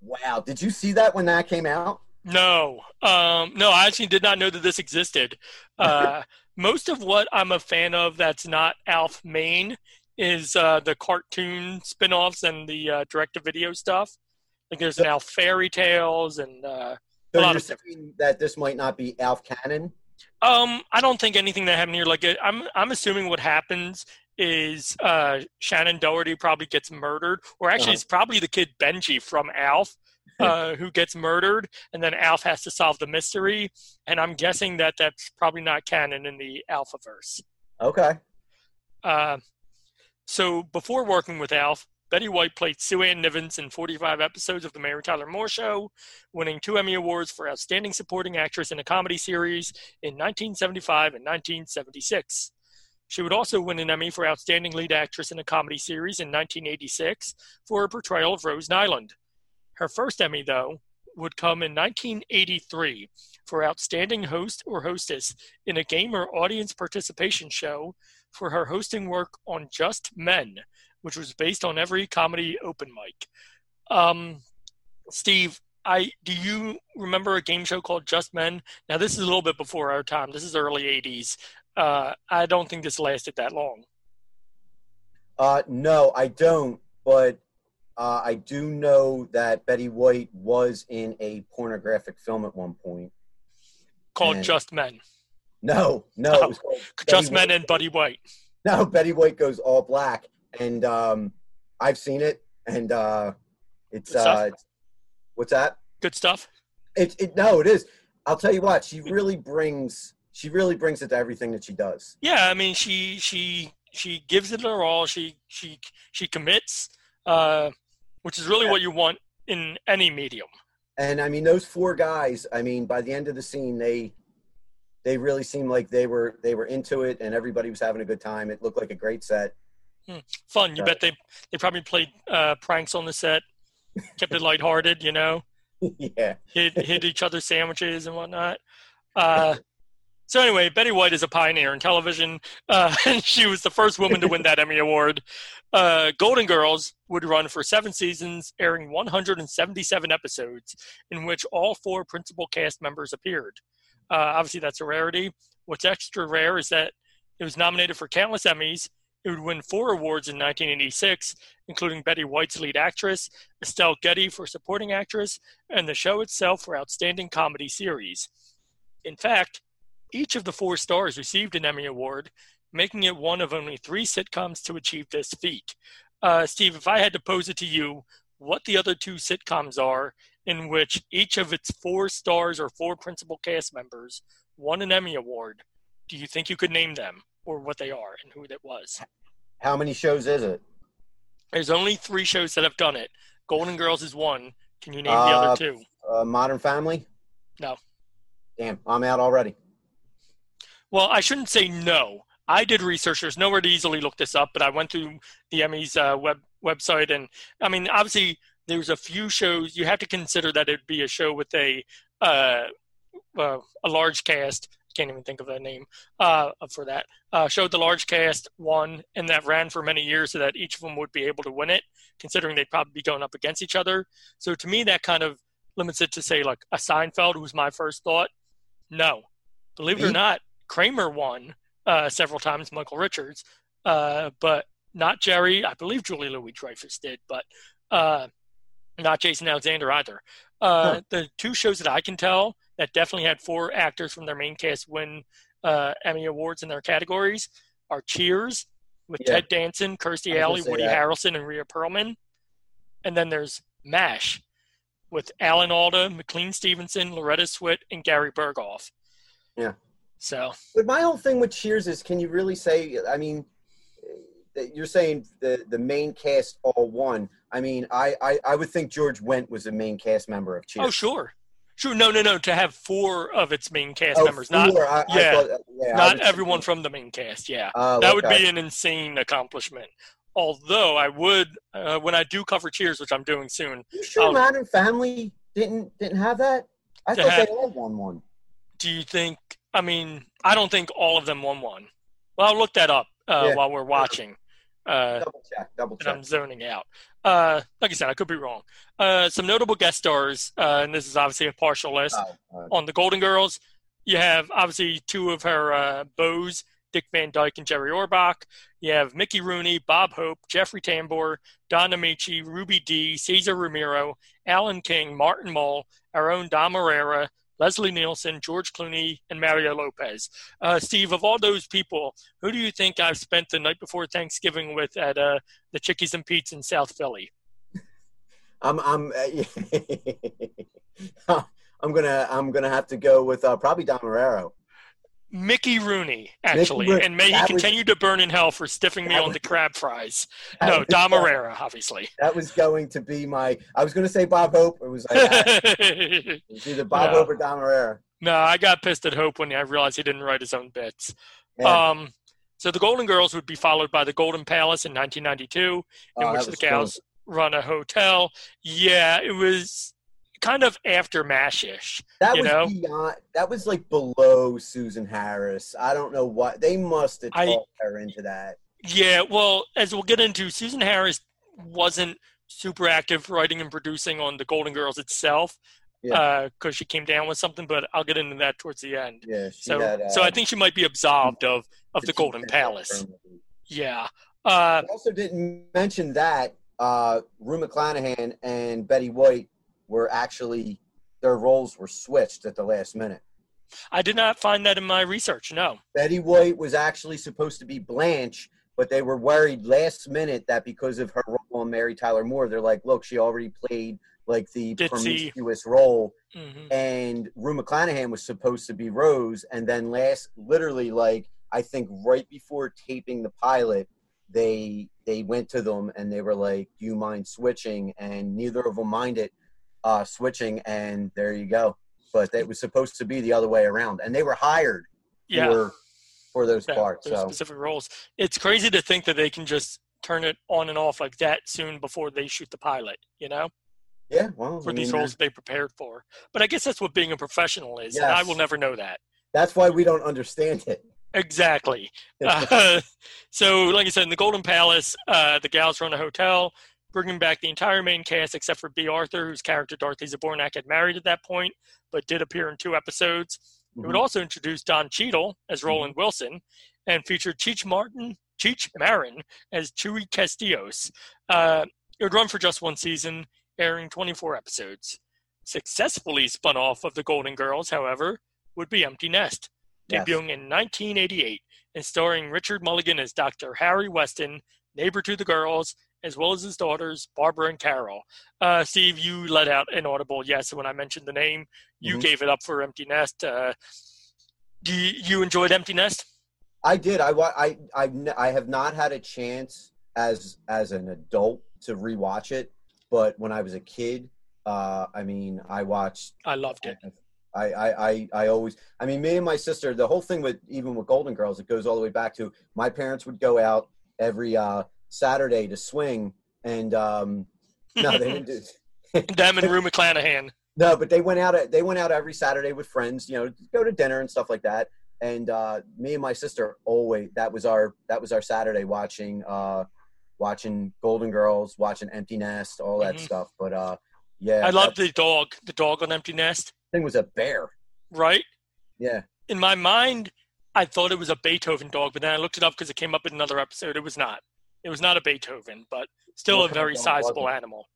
Speaker 3: Wow. Did you see that when that came out?
Speaker 1: No, um, no, I actually did not know that this existed. Uh, most of what I'm a fan of that's not Alf main is uh, the cartoon spin-offs and the uh, direct-to-video stuff. Like there's an Alf Fairy Tales and uh,
Speaker 3: So
Speaker 1: A lot
Speaker 3: you're
Speaker 1: of
Speaker 3: that this might not be Alf canon?
Speaker 1: um, I don't think anything that happened here. Like I'm, I'm assuming what happens is uh, Shannen Doherty probably gets murdered, or actually
Speaker 3: Uh-huh.
Speaker 1: it's probably the kid Benji from Alf uh, who gets murdered, and then Alf has to solve the mystery. And I'm guessing that that's probably not canon in the Alphaverse.
Speaker 3: Okay.
Speaker 1: Uh, so before working with Alf, Betty White played Sue Ann Nivens in 45 episodes of The Mary Tyler Moore Show, winning two Emmy Awards for Outstanding Supporting Actress in a Comedy Series in 1975 and 1976. She would also win an Emmy for Outstanding Lead Actress in a Comedy Series in 1986 for her portrayal of Rose Nylund. Her first Emmy, though, would come in 1983 for Outstanding Host or Hostess in a game or audience participation show for her hosting work on Just Men, which was based on every comedy open mic. Um, Steve, I do you remember a game show called Just Men? Now this is a little bit before our time. This is early '80s. Uh, I don't think this lasted that long.
Speaker 3: Uh, no, I don't. But uh, I do know that Betty White was in a pornographic film at one point.
Speaker 1: Called
Speaker 3: And-
Speaker 1: Just Men.
Speaker 3: No, no,
Speaker 1: Oh,
Speaker 3: it was called
Speaker 1: Just
Speaker 3: Betty
Speaker 1: Men
Speaker 3: White-
Speaker 1: and Buddy White.
Speaker 3: No, Betty White goes all black, and um, I've seen it, and uh, it's uh, it's- what's that?
Speaker 1: Good stuff.
Speaker 3: It, it no, it is. I'll tell you what. She really brings. She really brings it to everything that she does.
Speaker 1: Yeah, I mean she she she gives it her all. She she she commits, uh, which is really what you want in any medium.
Speaker 3: And I mean, those four guys. I mean, by the end of the scene, they they really seemed like they were they were into it, and everybody was having a good time. It looked like a great set.
Speaker 1: Fun. You
Speaker 3: Right.
Speaker 1: bet they they probably played uh, pranks on the set, kept it lighthearted. You know.
Speaker 3: yeah.
Speaker 1: hid hid each other sandwiches and whatnot. Uh, so anyway, Betty White is a pioneer in television. Uh, and she was the first woman to win that Emmy Award. Uh, Golden Girls would run for seven seasons, airing 177 episodes, in which all four principal cast members appeared. Uh, obviously, that's a rarity. What's extra rare is that it was nominated for countless Emmys. It would win four awards in 1986, including Betty White's lead actress, Estelle Getty for supporting actress, and the show itself for Outstanding Comedy Series. In fact, each of the four stars received an Emmy Award, making it one of only three sitcoms to achieve this feat. Uh, Steve, if I had to pose it to you, what the other two sitcoms are in which each of its four stars or four principal cast members won an Emmy Award, do you think you could name them or what they are and who it was?
Speaker 3: How many shows is it?
Speaker 1: There's only three shows that have done it. Golden Girls is one. Can you name the
Speaker 3: Uh,
Speaker 1: other two?
Speaker 3: Uh, Modern Family.
Speaker 1: No.
Speaker 3: Damn, I'm out already.
Speaker 1: Well, I shouldn't say no. I did research. There's nowhere to easily look this up, but I went through the Emmys uh, web website, and I mean, obviously, there's a few shows. You have to consider that it'd be a show with a uh, uh, a large cast. Can't even think of a name uh, for that. Uh, showed the large cast one, and that ran for many years, so that each of them would be able to win it. Considering they'd probably be going up against each other, so to me, that kind of limits it to say like a Seinfeld, was my first thought. No, believe it or not, Kramer won uh, several times, Michael Richards, uh, but not Jerry. I believe Julie Louis Dreyfus did, but uh, not Jason Alexander either. Uh,
Speaker 3: Huh.
Speaker 1: The two shows that I can tell that definitely had four actors from their main cast win uh, Emmy awards in their categories are Cheers with
Speaker 3: Yeah.
Speaker 1: Ted Danson, Kirstie
Speaker 3: I was gonna
Speaker 1: Alley, Woody
Speaker 3: that.
Speaker 1: Harrelson, and Rhea Perlman, and then there's MASH with Alan Alda, McLean Stevenson, Loretta Swit, and Gary Burghoff.
Speaker 3: Yeah.
Speaker 1: So
Speaker 3: But my whole thing with Cheers is, can you really say? I mean, you're saying the the main cast all won. I mean, I I, I would think George Wendt was a main cast member of Cheers.
Speaker 1: Oh, sure. Sure. No, no, no. To have four of its main cast
Speaker 3: Oh,
Speaker 1: members, not.
Speaker 3: I, I
Speaker 1: yeah,
Speaker 3: thought- yeah,
Speaker 1: not everyone from the main cast. Yeah,
Speaker 3: Oh,
Speaker 1: that would be an insane accomplishment. Although I would, uh, when I do cover Cheers, which I'm doing soon,
Speaker 3: You sure
Speaker 1: I'll-
Speaker 3: Modern Family didn't didn't have that? I thought
Speaker 1: have-
Speaker 3: they all won one.
Speaker 1: do you think? I mean, I don't think all of them won one. Well, I'll look that up uh,
Speaker 3: Yeah.
Speaker 1: while we're watching. Uh,
Speaker 3: Double check. Double check.
Speaker 1: I'm zoning out. Uh, like I said, I could be wrong. Uh, some notable guest stars, uh, and this is obviously a partial list.
Speaker 3: Oh,
Speaker 1: on the Golden Girls, you have obviously two of her uh, beaux, Dick Van Dyke and Jerry Orbach. You have Mickey Rooney, Bob Hope, Jeffrey Tambor, Don Ameche, Ruby Dee, Cesar Romero, Alan King, Martin Mull, our own Dom Irrera, Leslie Nielsen, George Clooney, and Mario Lopez. Uh, Steve, of all those people, who do you think I've spent the night before Thanksgiving with at uh, the Chickies and Pete's in South Philly?
Speaker 3: I'm I'm I'm gonna I'm gonna have to go with uh, probably Don Marrero.
Speaker 1: Mickey Rooney, actually,
Speaker 3: Rooney.
Speaker 1: and may he
Speaker 3: That was-
Speaker 1: continue to burn in hell for stiffing me
Speaker 3: That
Speaker 1: on
Speaker 3: was-
Speaker 1: the crab fries. No,
Speaker 3: was-
Speaker 1: Dom Irrera, obviously.
Speaker 3: That was going to be my. I was going to say Bob Hope. It was like it was either Bob
Speaker 1: No.
Speaker 3: Hope or Dom Irrera.
Speaker 1: no, I got pissed at Hope when I realized he didn't write his own bits.
Speaker 3: Yeah.
Speaker 1: Um, so the Golden Girls would be followed by the Golden Palace in 1992, in
Speaker 3: Oh,
Speaker 1: which the
Speaker 3: was
Speaker 1: gals run a hotel. Yeah, it was kind of after Mash-ish.
Speaker 3: That was
Speaker 1: know?
Speaker 3: beyond. That was like below Susan Harris. I don't know what they must have
Speaker 1: I-
Speaker 3: talked her into that.
Speaker 1: Yeah, well, as we'll get into, Susan Harris wasn't super active writing and producing on the Golden Girls itself
Speaker 3: Yeah.
Speaker 1: because she came down with something, but I'll get into that towards the end.
Speaker 3: Yeah,
Speaker 1: So,
Speaker 3: had, uh,
Speaker 1: so I think she might be absolved of of the Golden Palace. Yeah. Uh,
Speaker 3: I also didn't mention that uh, Rue McClanahan and Betty White were actually their roles were switched at the last minute.
Speaker 1: I did not find that in my research. No.
Speaker 3: Betty White was actually supposed to be Blanche, but they were worried last minute that because of her role on Mary Tyler Moore, they're like, look, she already played like the
Speaker 1: Ditzy.
Speaker 3: promiscuous role,
Speaker 1: Mhm.
Speaker 3: and Rue McClanahan was supposed to be Rose, and then last, literally, like I think right before taping the pilot, they they went to them and they were like, "Do you mind switching?" And neither of them minded uh, switching, and there you go. But it was supposed to be the other way around, and they were hired
Speaker 1: Yeah.
Speaker 3: for for those
Speaker 1: Yeah,
Speaker 3: parts.
Speaker 1: those
Speaker 3: So
Speaker 1: specific roles. It's crazy to think that they can just turn it on and off like that soon before they shoot the pilot. You know,
Speaker 3: yeah, well,
Speaker 1: for
Speaker 3: I
Speaker 1: these
Speaker 3: mean,
Speaker 1: roles they prepared for. But I guess that's what being a professional is, and I will never know that.
Speaker 3: that's why we don't understand it.
Speaker 1: Exactly. Uh, so, like I said, in the Golden Palace, uh, the gals run a hotel, bringing back the entire main cast except for Bea Arthur, whose character Dorothy Zbornak had married at that point, but did appear in two episodes. It would
Speaker 3: Mhm.
Speaker 1: also introduce Don Cheadle as Roland Wilson and featured Cheech Martin, Cheech Marin as Chuy Castillos. Uh, it would run for just one season, airing 24 episodes. Successfully spun off of the Golden Girls, however, would be Empty Nest,
Speaker 3: Yes.
Speaker 1: debuting in 1988 and starring Richard Mulligan as Dr. Harry Weston, neighbor to the girls, as well as his daughters, Barbara and Carol. Uh, Steve, you let out an audible yes when I mentioned the name. You
Speaker 3: Mhm.
Speaker 1: gave it up for Empty Nest. Uh, do you, you enjoyed Empty Nest?
Speaker 3: I did. I I I I have not had a chance as as an adult to rewatch it, but when I was a kid, uh, I mean, I watched.
Speaker 1: I loved it.
Speaker 3: I, I, I, I always, I mean, me and my sister, the whole thing with, even with Golden Girls, it goes all the way back to my parents would go out every uh, Saturday to swing. And, um, no, they didn't do,
Speaker 1: Them and Rue McClanahan.
Speaker 3: no, but they went out, they went out every Saturday with friends, you know, go to dinner and stuff like that. And uh, me and my sister always, that was our, that was our Saturday watching, uh, watching Golden Girls, watching Empty Nest, all that
Speaker 1: Mhm.
Speaker 3: stuff. But uh, yeah,
Speaker 1: I loved
Speaker 3: that
Speaker 1: the dog, the dog on Empty Nest,
Speaker 3: thing was a bear.
Speaker 1: right?
Speaker 3: Yeah.
Speaker 1: In my mind, I thought it was a Beethoven dog, but then I looked it up because it came up in another episode. It was not. It was not a Beethoven, but still
Speaker 3: What
Speaker 1: a very sizable animal.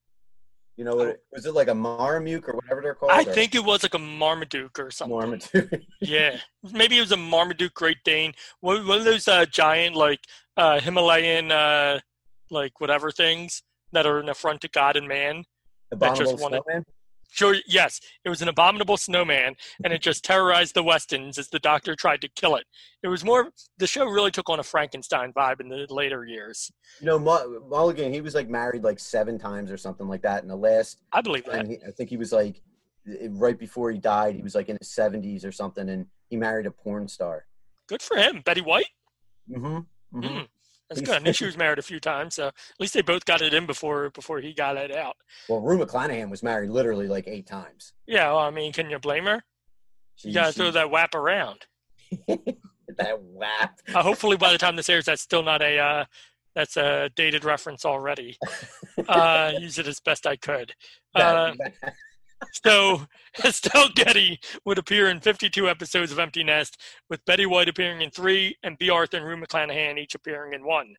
Speaker 3: You know, what was it like a Marmamuke or whatever they're called?
Speaker 1: I
Speaker 3: or-
Speaker 1: think it was like a Marmaduke or something.
Speaker 3: Marmaduke.
Speaker 1: Yeah, maybe it was a Marmaduke Great Dane. One, one of those uh, giant, like uh, Himalayan, uh, like whatever things that are an affront to God and man. That just
Speaker 3: Abominable
Speaker 1: wanted-
Speaker 3: Snowman?
Speaker 1: Sure, yes, it was an abominable snowman, and it just terrorized the Westons as the doctor tried to kill it. It was more. The show really took on a Frankenstein vibe in the later years.
Speaker 3: You know, Mu- Mulligan, he was like married like seven times or something like that. In the last,
Speaker 1: I believe that.
Speaker 3: he, I think he was like, right before he died, he was like in his 70s or something, and he married a porn star.
Speaker 1: Good for him, Betty White.
Speaker 3: Mm-hmm. mm-hmm.
Speaker 1: Mm, that's good. I knew she was married a few times, so at least they both got it in before before he got it out.
Speaker 3: Well, Rue McClanahan was married literally like eight times.
Speaker 1: Yeah, well, I mean, can you blame her?
Speaker 3: She,
Speaker 1: You gotta
Speaker 3: she-
Speaker 1: throw that WAP around.
Speaker 3: that WAP.
Speaker 1: Uh, hopefully, by the time this airs, that's still not a uh, that's a dated reference already. Uh, use it as best I could. Uh, so Estelle Getty would appear in 52 episodes of Empty Nest, with Betty White appearing in three, and Bea Arthur and Rue McClanahan each appearing in one.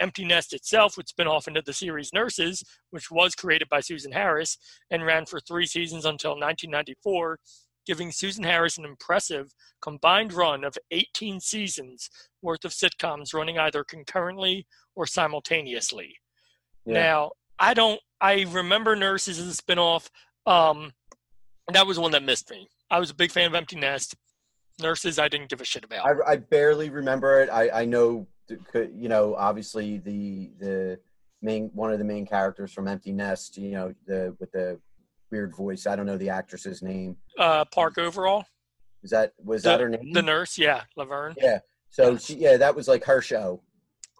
Speaker 1: Empty Nest itself would spin off into the series Nurses, which was created by Susan Harris and ran for three seasons until 1994, giving Susan Harris an impressive combined run of 18 seasons worth of sitcoms running either concurrently or simultaneously.
Speaker 3: Yeah.
Speaker 1: Now, I don't. I remember Nurses as a spinoff. Um, that was one that missed me. I was a big fan of Empty Nest. Nurses, I didn't give a shit about.
Speaker 3: I, I barely remember it. I, I know, you know, obviously the the main one of the main characters from Empty Nest. You know, the with the weird voice. I don't know the actress's name.
Speaker 1: Uh, Park Overall.
Speaker 3: Is that was
Speaker 1: the,
Speaker 3: that her name?
Speaker 1: The nurse, yeah, Laverne.
Speaker 3: Yeah. So she, yeah, that was like her show.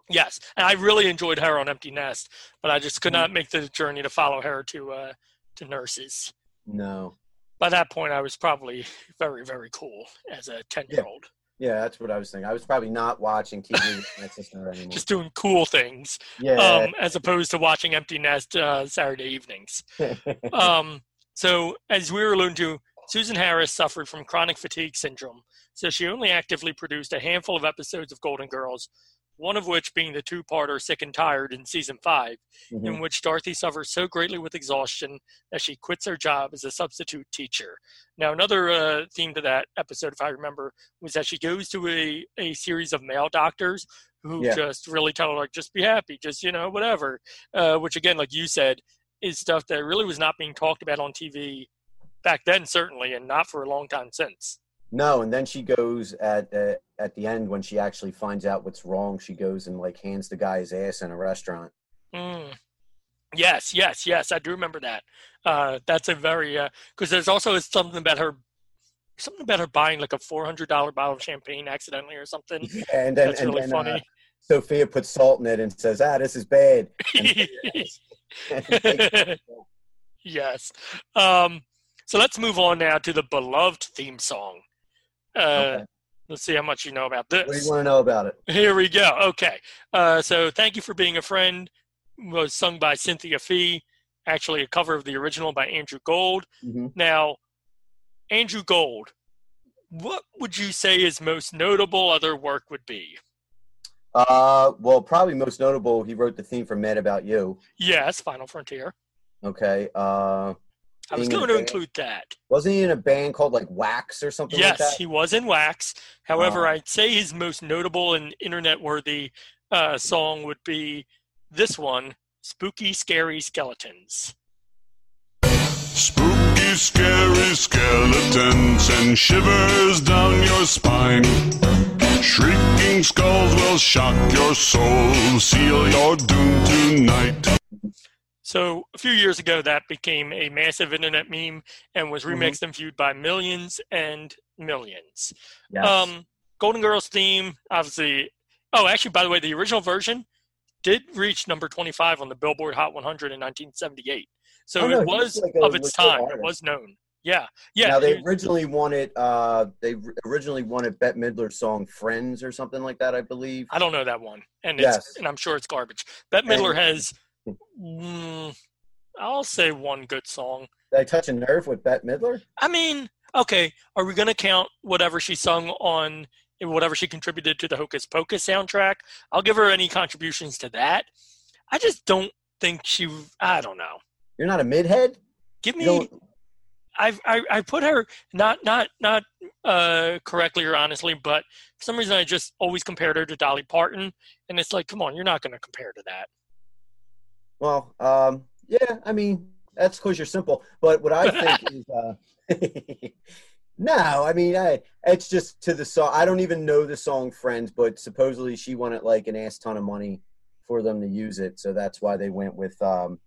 Speaker 1: Yes, and I really enjoyed her on Empty Nest, but I just could
Speaker 3: Mm-hmm.
Speaker 1: not make the journey to follow her to uh, to Nurses.
Speaker 3: No.
Speaker 1: By that point, I was probably very, very cool as a ten-year-old,
Speaker 3: Yeah, that's what I was thinking. I was probably not watching TV with my sister anymore.
Speaker 1: just doing cool things,
Speaker 3: yeah.
Speaker 1: um, as opposed to watching Empty Nest uh, Saturday evenings. um, so, as we were alluding to, Susan Harris suffered from chronic fatigue syndrome, so she only actively produced a handful of episodes of Golden Girls, one of which being the two parter Sick and Tired in season 5
Speaker 3: Mhm.
Speaker 1: in which Dorothy suffers so greatly with exhaustion that she quits her job as a substitute teacher. Now, another uh, theme to that episode, if I remember, was that she goes to a, a series of male doctors who
Speaker 3: Yeah.
Speaker 1: just really tell her, like, just be happy, just, you know, whatever. Uh, which, again, like you said, is stuff that really was not being talked about on TV back then, certainly, and not for a long time since.
Speaker 3: No, and then she goes at uh, at the end when she actually finds out what's wrong. She goes and like hands the guy his ass in a restaurant.
Speaker 1: Mm. Yes, yes, yes. I do remember that. Uh, that's a very because there's also something about her, something about her buying like a four hundred dollar bottle of champagne accidentally or something.
Speaker 3: And then
Speaker 1: That's
Speaker 3: and
Speaker 1: really
Speaker 3: then
Speaker 1: funny.
Speaker 3: Uh, Sophia puts salt in it and says, "Ah, this is bad." And-
Speaker 1: yes. Um, so let's move on now to the beloved theme song. Uh,
Speaker 3: Okay.
Speaker 1: Let's see how much you know about this.
Speaker 3: what do you want to know about it?
Speaker 1: Here we go. Okay. Uh, so thank you for being a friend was sung by Cynthia Fee, actually a cover of the original by Andrew Gold.
Speaker 3: Mhm.
Speaker 1: Now, Andrew Gold, what would you say his most notable other work would be?
Speaker 3: Uh, well, probably most notable, he wrote the theme for "Mad About You."
Speaker 1: Yes, Final Frontier.
Speaker 3: Okay. Uh,
Speaker 1: I was going to
Speaker 3: band.
Speaker 1: include that.
Speaker 3: wasn't he in a band called like Wax or something like
Speaker 1: Yes,
Speaker 3: that?
Speaker 1: he was in Wax. However,
Speaker 3: Uh,
Speaker 1: I'd say his most notable and internet worthy uh, song would be this one Spooky Scary Skeletons.
Speaker 10: Spooky, scary skeletons and shivers down your spine. Shrieking skulls will shock your soul, seal your doom tonight.
Speaker 1: So a few years ago, that became a massive internet meme and was
Speaker 3: Mhm.
Speaker 1: remixed and viewed by millions and millions.
Speaker 3: Yes.
Speaker 1: Um, Golden Girls theme, obviously. Oh, actually, by the way, the original version did reach number 25 on the Billboard Hot 100 in 1978. So
Speaker 3: Oh, no,
Speaker 1: it
Speaker 3: was like
Speaker 1: of its time. It was known. Yeah, yeah.
Speaker 3: now they originally wanted uh they originally wanted Bette Midler's song "Friends" or something like that, I believe.
Speaker 1: I don't know that one, and it's
Speaker 3: Yes.
Speaker 1: and I'm sure it's garbage. Bette Midler
Speaker 3: And-
Speaker 1: has, mm, I'll say one good song.
Speaker 3: Did I touch a nerve with Bette Midler?
Speaker 1: I mean, okay, are we going to count whatever she sung on whatever she contributed to the Hocus Pocus soundtrack? I'll give her any contributions to that. I just don't think she. I don't know.
Speaker 3: You're not a midhead.
Speaker 1: Give me. I've, I I put her not not not uh, correctly or honestly, but for some reason I just always compared her to Dolly Parton, and it's like, come on, you're not going to compare to that.
Speaker 3: Well, um, yeah, I mean that's because you're simple. But what I think is, uh, no, I mean, I, it's just to the song. I don't even know the song "Friends," but supposedly she wanted like an ass ton of money for them to use it, so that's why they went with. Um,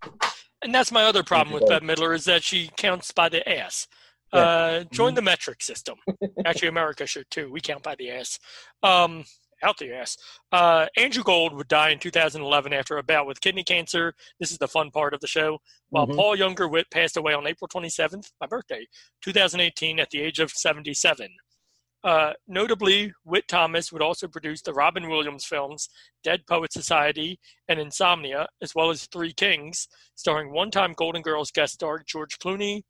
Speaker 1: And that's my other problem with. Bette Midler is that she counts by the ass.
Speaker 3: Yeah.
Speaker 1: Uh, join the metric system. Actually, America should too. We count by the ass. Um, out the ass. Uh, Andrew Gold would die in 2011 after a bout with kidney cancer. This is the fun part of the show. While
Speaker 3: Mhm.
Speaker 1: Paul Junger Witt passed away on April 27th, my birthday, 2018, at the age of 77. Uh, notably, Witt Thomas would also produce the Robin Williams films Dead Poet Society and Insomnia, as well as Three Kings, starring one time Golden Girls guest star George Clooney,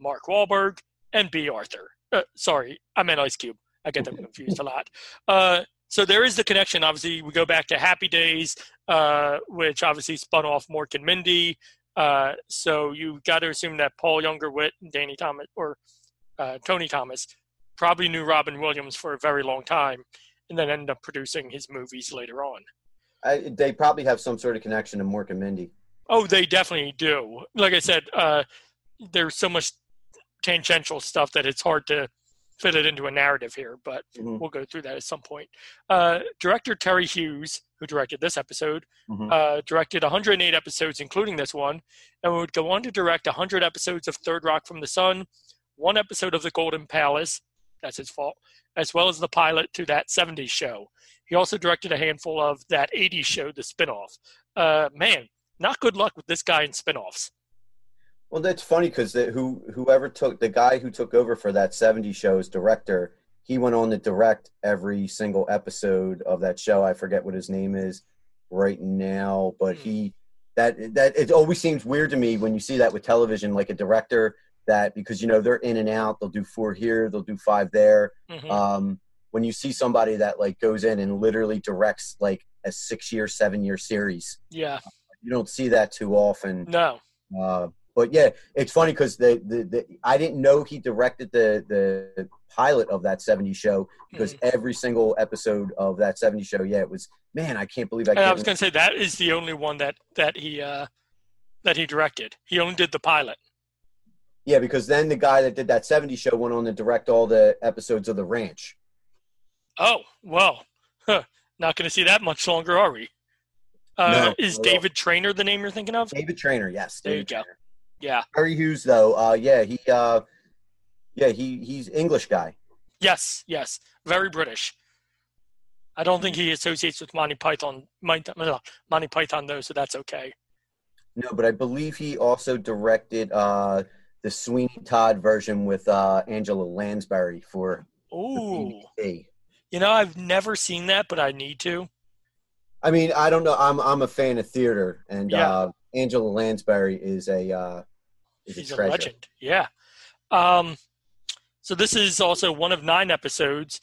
Speaker 1: Mark Wahlberg, and Bea Arthur. Uh, sorry, I meant Ice Cube. I get them confused a lot. Uh, so there is the connection. Obviously, we go back to Happy Days, uh, which obviously spun off Mork and Mindy. Uh, so you got to assume that Paul Junger Witt and Danny Thomas or uh, Tony Thomas probably knew Robin Williams for a very long time, and then ended up producing his movies later on.
Speaker 3: I, they probably have some sort of connection to Mork and Mindy.
Speaker 1: Oh, they definitely do. Like I said, uh, there's so much tangential stuff that it's hard to fit it into a narrative here, but
Speaker 3: Mhm.
Speaker 1: we'll go through that at some point. Uh, director Terry Hughes, who directed this episode,
Speaker 3: Mhm.
Speaker 1: uh, directed 108 episodes, including this one, and would go on to direct 100 episodes of Third Rock from the Sun, one episode of The Golden Palace, that's his fault, as well as the pilot to that 70s show. He also directed a handful of that 80s show, the spinoff. Uh, man, not good luck with this guy in spinoffs.
Speaker 3: Well, that's funny because who whoever took the guy who took over for that '70s show as director, he went on to direct every single episode of that show. I forget what his name is right now, but he that that it always seems weird to me when you see that with television, like a director that because you know they're in and out, they'll do four here, they'll do five there.
Speaker 1: Mhm.
Speaker 3: Um, when you see somebody that like goes in and literally directs like a six-year, seven-year series,
Speaker 1: yeah,
Speaker 3: you don't see that too often.
Speaker 1: no.
Speaker 3: Uh, but yeah, it's funny because the, the the I didn't know he directed the the pilot of that 70 show because
Speaker 1: Mm-hmm.
Speaker 3: every single episode of that 70 show, yeah, it was man, I can't believe I
Speaker 1: And I was going to say that is the only one that that he uh, that he directed. He only did the pilot.
Speaker 3: yeah, because then the guy that did that 70 show went on to direct all the episodes of The Ranch.
Speaker 1: Oh well, huh. not going to see that much longer, are we? Uh,
Speaker 3: No,
Speaker 1: is
Speaker 3: not at all.
Speaker 1: David Trainer the name you're thinking of?
Speaker 3: David Trainer, yes.
Speaker 1: There you
Speaker 3: David
Speaker 1: go. Yeah.
Speaker 3: Harry Hughes, though, uh, yeah, he, uh, yeah, he he's English guy.
Speaker 1: Yes. Yes. Very British. I don't think he associates with Monty Python. Monty, uh, Python though, so that's okay.
Speaker 3: No, but I believe he also directed uh, the Sweeney Todd version with uh, Angela Lansbury for
Speaker 1: Ooh.
Speaker 3: BBC.
Speaker 1: You know, I've never seen that, but I need to.
Speaker 3: I mean, I don't know. I'm I'm a fan of theater, and
Speaker 1: Yeah.
Speaker 3: uh, Angela Lansbury is a uh, is
Speaker 1: He's
Speaker 3: a
Speaker 1: a legend. Yeah. Um, so this is also one of nine episodes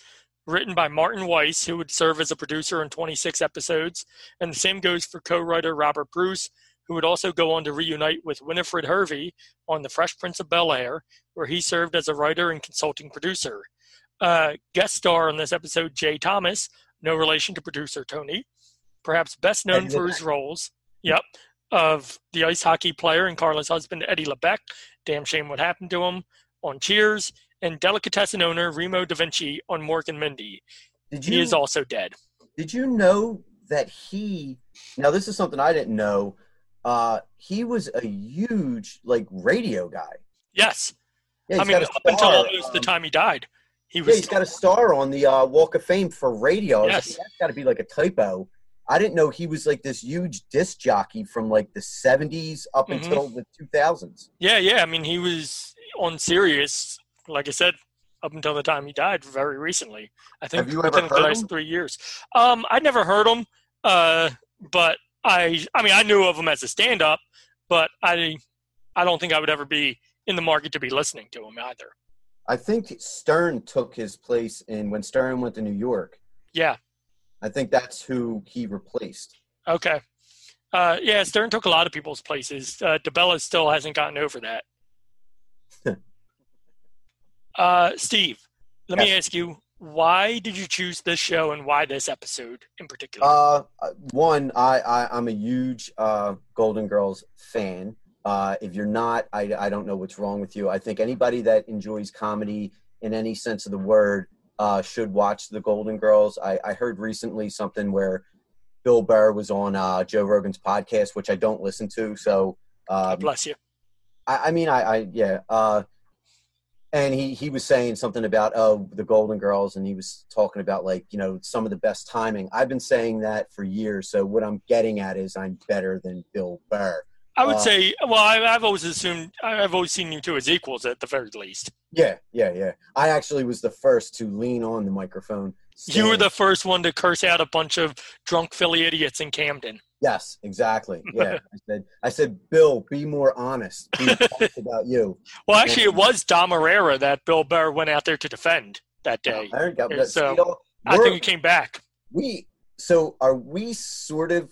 Speaker 1: written by Martin Weiss, who would serve as a producer in 26 episodes. And the same goes for co-writer Robert Bruce, who would also go on to reunite with Winifred Hervey on The Fresh Prince of Bel Air, where he served as a writer and consulting producer. Uh, guest star on this episode, Jay Thomas, no relation to producer Tony, perhaps best known for his roles. Yep, of the ice hockey player and Carla's husband Eddie LeBec. Damn shame what happened to him on Cheers, and delicatessen owner Remo Da Vinci on Mork and Mindy.
Speaker 3: Did
Speaker 1: He is also dead.
Speaker 3: did you know that he? Now this is something I didn't know. Uh, he was a huge like radio guy.
Speaker 1: Yes,
Speaker 3: Yeah,
Speaker 1: I mean up until almost the
Speaker 3: um,
Speaker 1: time he died, he
Speaker 3: Yeah,
Speaker 1: was.
Speaker 3: he's got a star on the uh, Walk of Fame for radio.
Speaker 1: Yes.
Speaker 3: like, that's got to be like a typo. I didn't know he was like this huge disc jockey from like the '70s up
Speaker 1: Mhm.
Speaker 3: until the 2000s.
Speaker 1: Yeah, yeah. I mean, he was on Sirius, like I said, up until the time he died very recently. I think
Speaker 3: Have you ever
Speaker 1: within the last
Speaker 3: him?
Speaker 1: three years. Um, I never heard him, uh, but I, I mean, I knew of him as a stand-up, but I, I don't think I would ever be in the market to be listening to him either.
Speaker 3: I think Stern took his place in when Stern went to New York.
Speaker 1: Yeah.
Speaker 3: I think that's who he replaced.
Speaker 1: Okay. Uh, yeah, Stern took a lot of people's places. Uh, DeBella still hasn't gotten over that. uh, Steve, let me ask you, why did you choose this show and why this episode in particular?
Speaker 3: Uh, one, I, I I'm a huge uh, Golden Girls fan. Uh, if you're not, I I don't know what's wrong with you. I think anybody that enjoys comedy in any sense of the word uh, should watch the Golden Girls. I, I heard recently something where Bill Burr was on uh, Joe Rogan's podcast, which I don't listen to. So um,
Speaker 1: God bless you.
Speaker 3: I, I mean, I, I yeah. Uh, and he he was saying something about oh the Golden Girls, and he was talking about like you know some of the best timing. I've been saying that for years. So what I'm getting at is I'm better than Bill Burr.
Speaker 1: I would
Speaker 3: Uh,
Speaker 1: say, well, I, I've always assumed, I've always seen you two as equals at the very least.
Speaker 3: Yeah, yeah, yeah. I actually was the first to lean on the microphone.
Speaker 1: You were the first one to curse out a bunch of drunk Philly idiots in Camden.
Speaker 3: yes, exactly. Yeah, I said I said Bill, be more honest. Be honest about you.
Speaker 1: Well, actually, it was Dom Irrera that Bill Burr went out there to defend that day.
Speaker 3: There you.
Speaker 1: So, I think he came back.
Speaker 3: we so are we sort of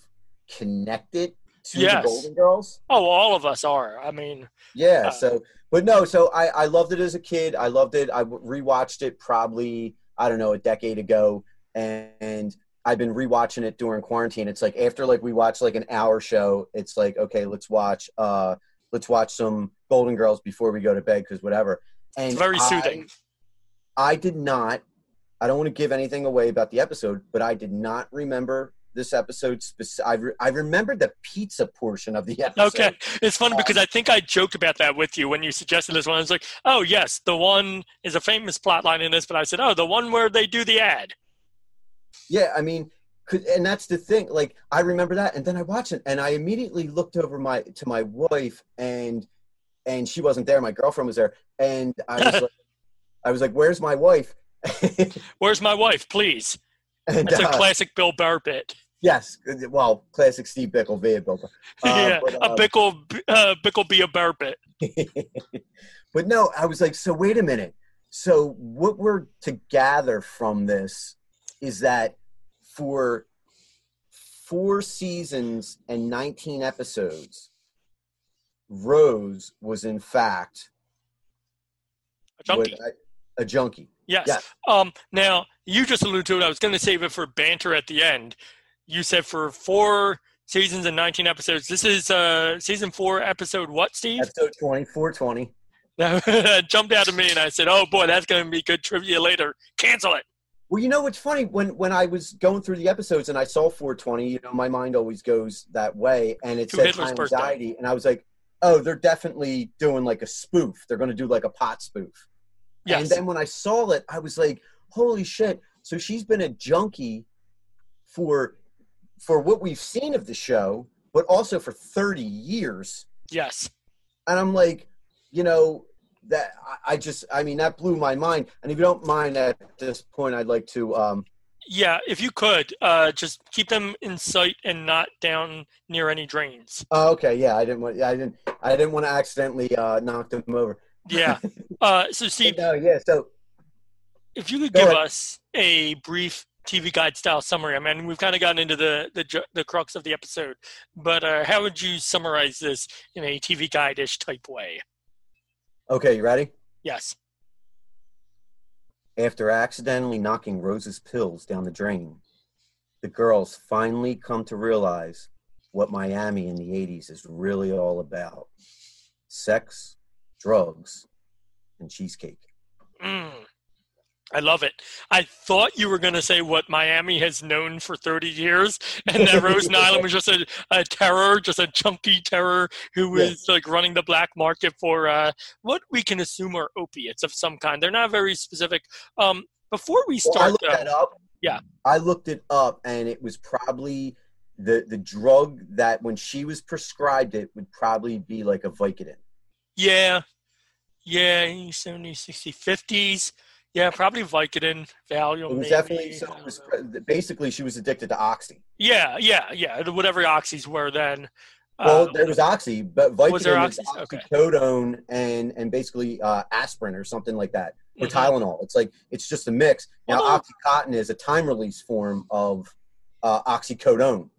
Speaker 3: connected to
Speaker 1: Yes.
Speaker 3: the Golden Girls?
Speaker 1: Oh, all of us are. I mean,
Speaker 3: Yeah.
Speaker 1: Uh,
Speaker 3: so, but no. So I I loved it as a kid. I loved it. I rewatched it probably I don't know a decade ago, and I've been rewatching it during quarantine. It's like after like we watch like an hour show, it's like okay, let's watch uh let's watch some Golden Girls before we go to bed because whatever. And
Speaker 1: it's very
Speaker 3: I-
Speaker 1: soothing.
Speaker 3: I did not. I don't want to give anything away about the episode, but I did not remember this episode. Speci- I, re- I remembered the pizza portion of the episode.
Speaker 1: Okay, it's funny because I think I joked about that with you when you suggested this one. I was like, "Oh yes, the one is a famous plot line in this," but I said, "Oh, the one where they do the ad."
Speaker 3: Yeah, I mean, could, and that's the thing. Like, I remember that, and then I watched it, and I immediately looked over my to my wife, and and she wasn't there. My girlfriend was there, and I was like, I was like, "Where's my wife?"
Speaker 1: Where's my wife, please?
Speaker 3: And,
Speaker 1: That's a
Speaker 3: uh,
Speaker 1: classic Bill Burr bit.
Speaker 3: Yes, well, classic Steve Bickel via Bill. Uh,
Speaker 1: yeah,
Speaker 3: but,
Speaker 1: a
Speaker 3: um,
Speaker 1: Bickel, uh, Bickel be a Burr bit.
Speaker 3: but no, I was like, so wait a minute. So what we're to gather from this is that for four seasons and 19 episodes, Rose was in fact
Speaker 1: A junkie.
Speaker 3: a junkie.
Speaker 1: Yes.
Speaker 3: Yeah.
Speaker 1: Um, now, you just alluded to it. I was going to save it for banter at the end. You said for four seasons and 19 episodes. This is uh, season four, episode what, Steve?
Speaker 3: Episode 2420.
Speaker 1: That jumped out at me, and I said, oh, boy, that's going to be good trivia later. Cancel it.
Speaker 3: Well, you know what's funny when when I was going through the episodes and I saw 420, you know, my mind always goes that way, and it
Speaker 1: To
Speaker 3: said
Speaker 1: Hitler's
Speaker 3: high
Speaker 1: birthday.
Speaker 3: anxiety, and I was like, oh, they're definitely doing like a spoof. They're going to do like a pot spoof.
Speaker 1: Yes.
Speaker 3: And then when I saw it, I was like, holy shit! So she's been a junkie for for what we've seen of the show, but also for 30 years.
Speaker 1: Yes.
Speaker 3: And I'm like, you know, that I, just, I mean, that blew my mind. And if you don't mind, at this point, I'd like to. um
Speaker 1: Yeah, if you could, uh, just keep them in sight and not down near any drains.
Speaker 3: Oh, okay, yeah, I didn't want, I didn't, I didn't want to accidentally uh, knock them over.
Speaker 1: Yeah. Uh, so, Steve,
Speaker 3: No, yeah. So
Speaker 1: if you could give
Speaker 3: ahead.
Speaker 1: us a brief TV guide style summary. I mean, we've kind of gotten into the the, the crux of the episode, but uh, how would you summarize this in a TV guide ish type way?
Speaker 3: okay, you ready?
Speaker 1: Yes.
Speaker 3: After accidentally knocking Rose's pills down the drain, the girls finally come to realize what Miami in the 80s is really all about sex, drugs, and cheesecake.
Speaker 1: Mm. I love it. I thought you were going to say what Miami has known for 30 years, and that Rose Nylund was just a, a terror, just a chunky terror who was like running the black market for uh, what we can assume are opiates of some kind. They're not very specific. Um, before we
Speaker 3: Well, I looked that up.
Speaker 1: Yeah.
Speaker 3: I looked it up, and it was probably the the drug that when she was prescribed it would probably be like a Vicodin.
Speaker 1: yeah, yeah, 70s, 60s, 50s. Yeah, probably Vicodin, Valium.
Speaker 3: It was definitely so. It was basically she was addicted to oxy.
Speaker 1: Yeah, yeah, yeah. Whatever oxys were then.
Speaker 3: Well,
Speaker 1: Uh,
Speaker 3: there was oxy, but
Speaker 1: Was there
Speaker 3: Vicodin is
Speaker 1: oxys? Okay.
Speaker 3: and and basically uh, aspirin or something like that, or
Speaker 1: Mhm.
Speaker 3: Tylenol. It's like it's just a mix. Now,
Speaker 1: Although-
Speaker 3: OxyContin is a time release form of uh, oxycodone.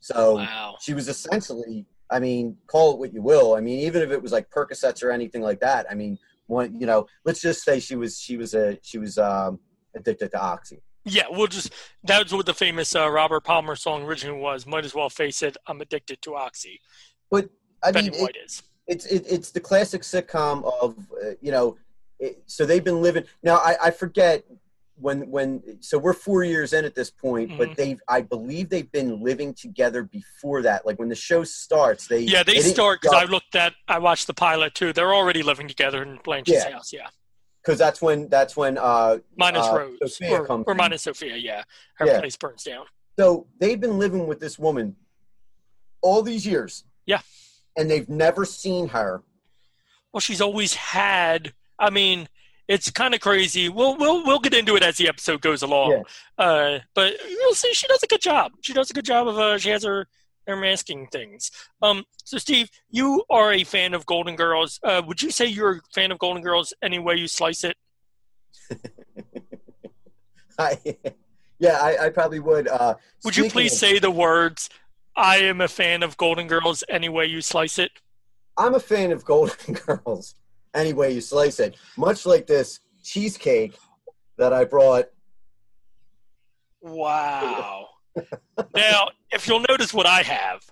Speaker 3: So
Speaker 1: Wow.
Speaker 3: she was essentially, I mean, call it what you will. I mean, even if it was like Percocets or anything like that. I mean, one, you know, let's just say she was she was a she was um, addicted to oxy.
Speaker 1: Yeah, we'll just that's what the famous uh, Robert Palmer song originally was. Might as well face it, I'm addicted to oxy.
Speaker 3: But I
Speaker 1: Betty
Speaker 3: mean, it-
Speaker 1: White is.
Speaker 3: it's it, it's the classic sitcom of uh, you know it, so they've been living now I, I forget when when so we're four years in at this point
Speaker 1: Mhm.
Speaker 3: but they've i believe they've been living together before that like when the show starts they
Speaker 1: Yeah, they
Speaker 3: didn't
Speaker 1: start because I looked at I watched the pilot too. They're already living together in Blanche's
Speaker 3: Yeah.
Speaker 1: house. Yeah,
Speaker 3: because that's when that's when uh
Speaker 1: minus
Speaker 3: uh,
Speaker 1: Rose
Speaker 3: Sophia
Speaker 1: or,
Speaker 3: comes
Speaker 1: or minus Sophia. Yeah, her
Speaker 3: Yeah.
Speaker 1: place burns down.
Speaker 3: so they've been living with this woman all these years
Speaker 1: Yeah.
Speaker 3: and they've never seen her
Speaker 1: Well, she's always had. I mean, it's kind of crazy. We'll we'll we'll get into it as the episode goes along. Uh, but you'll see she does a good job. She does a good job of uh, she has her her masking things. Um, so Steve, you are a fan of Golden Girls. Uh, would you say you're a fan of Golden Girls any way you slice it?
Speaker 3: I, yeah I, I probably would uh
Speaker 1: Would you please
Speaker 3: of-
Speaker 1: say the words? I am a fan of Golden Girls any way you slice it.
Speaker 3: I'm a fan of Golden Girls any way you slice it. Much like this cheesecake that I brought.
Speaker 1: Wow. now, if you'll notice what I have,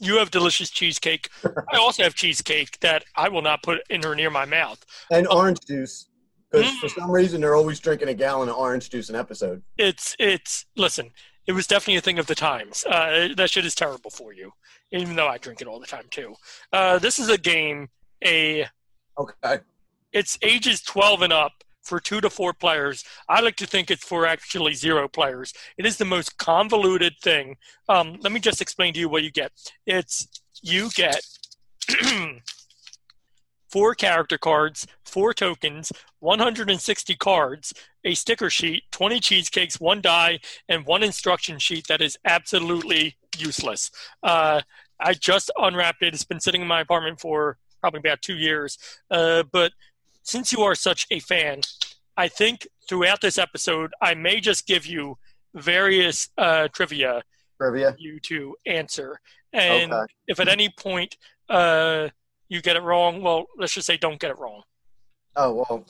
Speaker 1: you have delicious cheesecake. I also have cheesecake that I will not put in or near my mouth.
Speaker 3: And orange juice. Because
Speaker 1: Mm.
Speaker 3: for some reason they're always drinking a gallon of orange juice an episode.
Speaker 1: It's it's listen. It was definitely a thing of the times. Uh, that shit is terrible for you, even though I drink it all the time too. Uh, this is a game. A
Speaker 3: Okay.
Speaker 1: it's ages 12 and up for two to four players. I like to think it's for actually zero players. It is the most convoluted thing. Um, let me just explain to you what you get. It's you get four character cards, four tokens, 160 cards, a sticker sheet, 20 cheesecakes, one die, and one instruction sheet that is absolutely useless. Uh, I just unwrapped it. It's been sitting in my apartment for probably about two years. Uh, but since you are such a fan, I think throughout this episode, I may just give you various uh, trivia
Speaker 3: Trivia.
Speaker 1: for you to answer. And
Speaker 3: Okay.
Speaker 1: if at any point uh, you get it wrong, well, let's just say don't get it wrong.
Speaker 3: Oh well,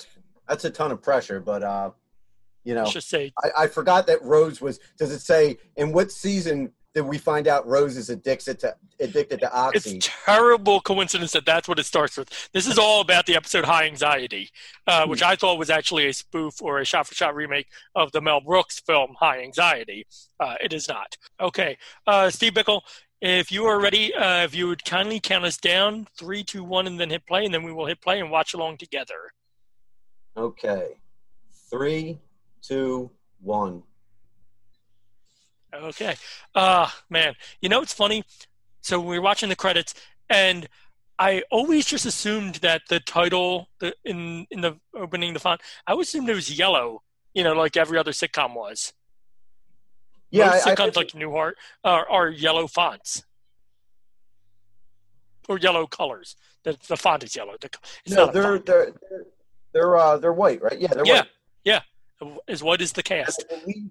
Speaker 3: that's a ton of pressure. But uh, you know,
Speaker 1: Let's just say
Speaker 3: I, I forgot that Rose was. Does it say in what season did we find out Rose is addicted to addicted to oxy?
Speaker 1: it's terrible coincidence that that's what it starts with. This is all about the episode High Anxiety, uh, which I thought was actually a spoof or a shot-for-shot remake of the Mel Brooks film High Anxiety. Uh, it is not. Okay, uh, Steve Bickel, if you are ready, uh, if you would kindly count us down three, two, one, and then hit play, and then we will hit play and watch along together.
Speaker 3: Okay, three, two, one.
Speaker 1: Okay. Uh man, you know it's funny. So we were watching the credits, and I always just assumed that the title, the in in the opening, the font, I always assumed it was yellow. You know, like every other sitcom was.
Speaker 3: Yeah,
Speaker 1: Most
Speaker 3: I- I-
Speaker 1: sitcoms like Newhart are, are yellow fonts or yellow colors. The the font is yellow. The,
Speaker 3: no, they're, they're they're they're uh they're white, right? Yeah, they're
Speaker 1: yeah,
Speaker 3: white.
Speaker 1: yeah. As white as the cast.
Speaker 3: I believe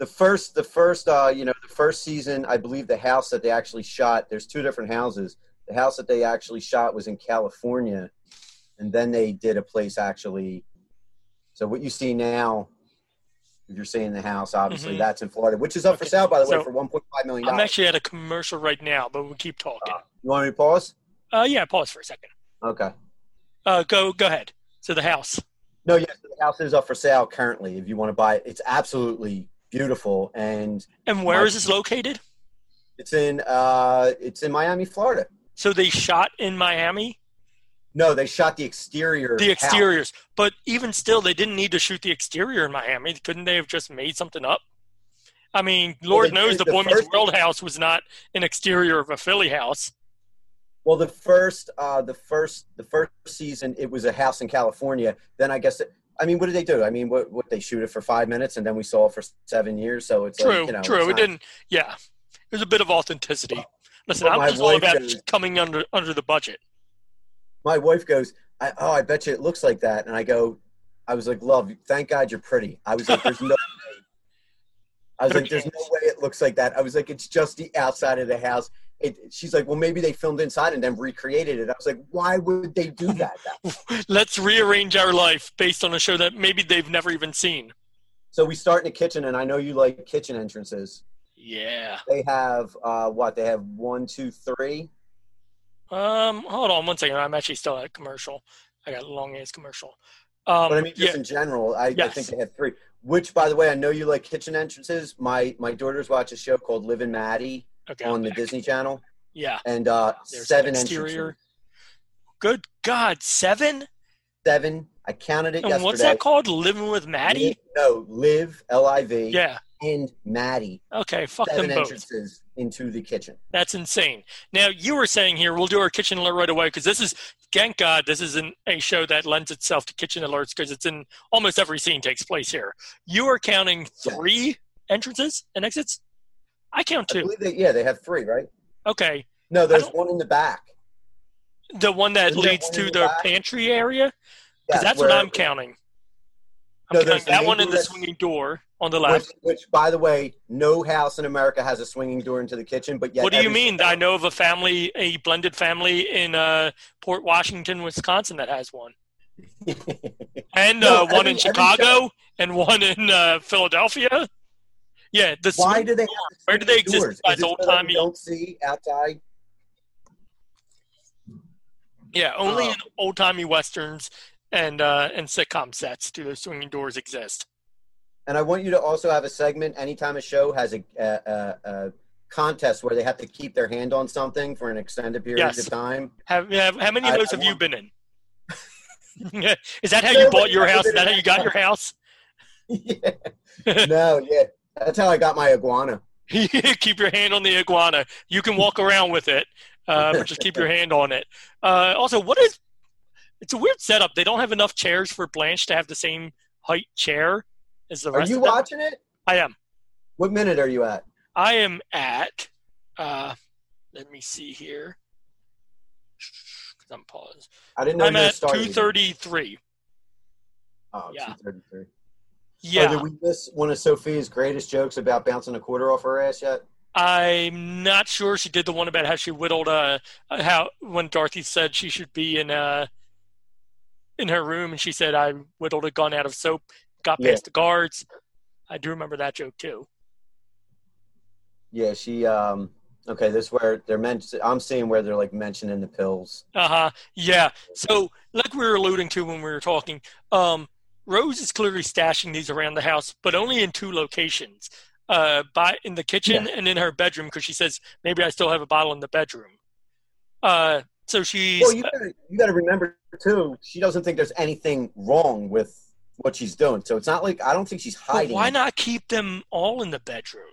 Speaker 3: the first the first uh you know the first season i believe the house that they actually shot there's two different houses the house that they actually shot was in california and then they did a place actually so what you see now if you're seeing the house obviously
Speaker 1: Mhm.
Speaker 3: that's in florida which is up for sale by the way for 1.5 million
Speaker 1: I'm actually at a commercial right now, but we'll keep talking.
Speaker 3: you want me to pause
Speaker 1: Uh, yeah, pause for a second.
Speaker 3: okay
Speaker 1: Uh, go go ahead. So the house.
Speaker 3: no yes the house is up for sale currently if you want to buy it it's absolutely beautiful and
Speaker 1: And where
Speaker 3: My-
Speaker 1: is this located?
Speaker 3: it's in uh it's in miami florida
Speaker 1: So they shot in Miami,
Speaker 3: No, they shot the exterior.
Speaker 1: the
Speaker 3: house.
Speaker 1: exteriors. But even still, they didn't need to shoot the exterior in Miami. Couldn't they have just made something up? I mean, Lord
Speaker 3: they
Speaker 1: knows the
Speaker 3: the
Speaker 1: Boy Meets World house was not an exterior of a Philly house.
Speaker 3: Well, the first, uh, the first, the first season, it was a house in California. Then I guess, it, I mean, what did they do? I mean, what, what they shoot it for five minutes, and then we saw it for seven years. So it's
Speaker 1: True,
Speaker 3: like, you know,
Speaker 1: true. It
Speaker 3: not-
Speaker 1: didn't. Yeah, there's a bit of authenticity. Listen, I'm just all about
Speaker 3: goes-
Speaker 1: coming under under the budget.
Speaker 3: My wife goes, I, "Oh, I bet you it looks like that," and I go, "I was like, love, thank God you're pretty." I was like, "There's no." I was like, "There's no way it looks like that." I was like, "It's just the outside of the house." It, she's like, "Well, maybe they filmed inside and then recreated it." I was like, "Why would they do that?"
Speaker 1: Let's rearrange our life based on a show that maybe they've never even seen.
Speaker 3: So we start in the kitchen, and I know you like kitchen entrances.
Speaker 1: Yeah.
Speaker 3: They have uh, what? They have one, two, three.
Speaker 1: Um, hold on one second. I'm actually still at a commercial. I got a long ass commercial. Um,
Speaker 3: but I mean, just
Speaker 1: yeah.
Speaker 3: in general, I, I think they have three. Which, by the way, I know you like kitchen entrances. My my daughters watch a show called Liv and Maddie
Speaker 1: Okay,
Speaker 3: on the. Disney Channel,
Speaker 1: Yeah.
Speaker 3: and uh,
Speaker 1: There's
Speaker 3: seven
Speaker 1: an exterior.
Speaker 3: entrances.
Speaker 1: Good God, seven?
Speaker 3: Seven. I counted it
Speaker 1: And
Speaker 3: yesterday.
Speaker 1: what's that called? Living with Maddie?
Speaker 3: Live- no, Live L I V.
Speaker 1: Yeah.
Speaker 3: And Maddie.
Speaker 1: Okay, fuck
Speaker 3: seven
Speaker 1: them both.
Speaker 3: entrances into the kitchen.
Speaker 1: That's insane. Now you were saying here, we'll do our kitchen alert right away because this is, thank God, this is an, a show that lends itself to kitchen alerts because it's in almost every scene takes place here. You are counting three entrances and exits. I count
Speaker 3: I
Speaker 1: two.
Speaker 3: believe they, yeah, they have three, right?
Speaker 1: Okay,
Speaker 3: No, there's one in the back.
Speaker 1: the one that
Speaker 3: Isn't
Speaker 1: leads to the,
Speaker 3: the
Speaker 1: pantry area because
Speaker 3: Yeah,
Speaker 1: that's what I'm counting. I'm
Speaker 3: No,
Speaker 1: counting that one in the swinging door on the left.
Speaker 3: which, by the way, no house in America has a swinging door into the kitchen. But yet,
Speaker 1: what do you mean? I know of a family, a blended family in uh, Port Washington, Wisconsin, that has one, and
Speaker 3: No,
Speaker 1: uh, one
Speaker 3: every-
Speaker 1: in Chicago and one in uh, Philadelphia. Yeah, the
Speaker 3: Why do they?
Speaker 1: Where do they exist?
Speaker 3: Doors?
Speaker 1: Besides old
Speaker 3: so that we
Speaker 1: timey.
Speaker 3: Don't see outside.
Speaker 1: Yeah, only
Speaker 3: Oh.
Speaker 1: in old timey westerns and uh, and sitcom sets do those swinging doors exist?
Speaker 3: And I want you to also have a segment anytime a show has a, a, a, contest where they have to keep their hand on something for an extended period
Speaker 1: Yes.
Speaker 3: of time.
Speaker 1: Have, have how many of those
Speaker 3: I
Speaker 1: have you been in? Is that how you bought your house? Is that how you got your house?
Speaker 3: no, yeah, that's how I got my iguana.
Speaker 1: keep your hand on the iguana. You can walk around with it, uh, but just keep your hand on it. Uh, also, what is? It's a weird setup. They don't have enough chairs for Blanche to have the same height chair as the rest. Are you
Speaker 3: watching it?
Speaker 1: I am.
Speaker 3: What minute are you at?
Speaker 1: I am at. Uh, let me see here. I'm paused.
Speaker 3: I didn't know
Speaker 1: I'm at two thirty-three.
Speaker 3: Oh,
Speaker 1: Yeah.
Speaker 3: 233.
Speaker 1: Yeah.
Speaker 3: Oh, did we miss one of Sophia's greatest jokes about bouncing a quarter off her ass yet?
Speaker 1: I'm not sure she did the one about how she whittled uh how when Dorothy said she should be in uh in her room and she said I whittled a gun out of soap, got
Speaker 3: Yeah.
Speaker 1: past the guards. I do remember that joke too.
Speaker 3: Yeah, she. um Okay, this is where they're meant. I'm seeing where they're like mentioning the pills.
Speaker 1: Uh huh. Yeah. So like we were alluding to when we were talking, um, Rose is clearly stashing these around the house, but only in two locations. Uh, by in the kitchen and in her bedroom because she says maybe I still have a bottle in the bedroom. Uh, so she's
Speaker 3: Well, you gotta, you got to remember too. She doesn't think there's anything wrong with what she's doing. So it's not like I don't think she's hiding.
Speaker 1: why not keep them all in the bedroom?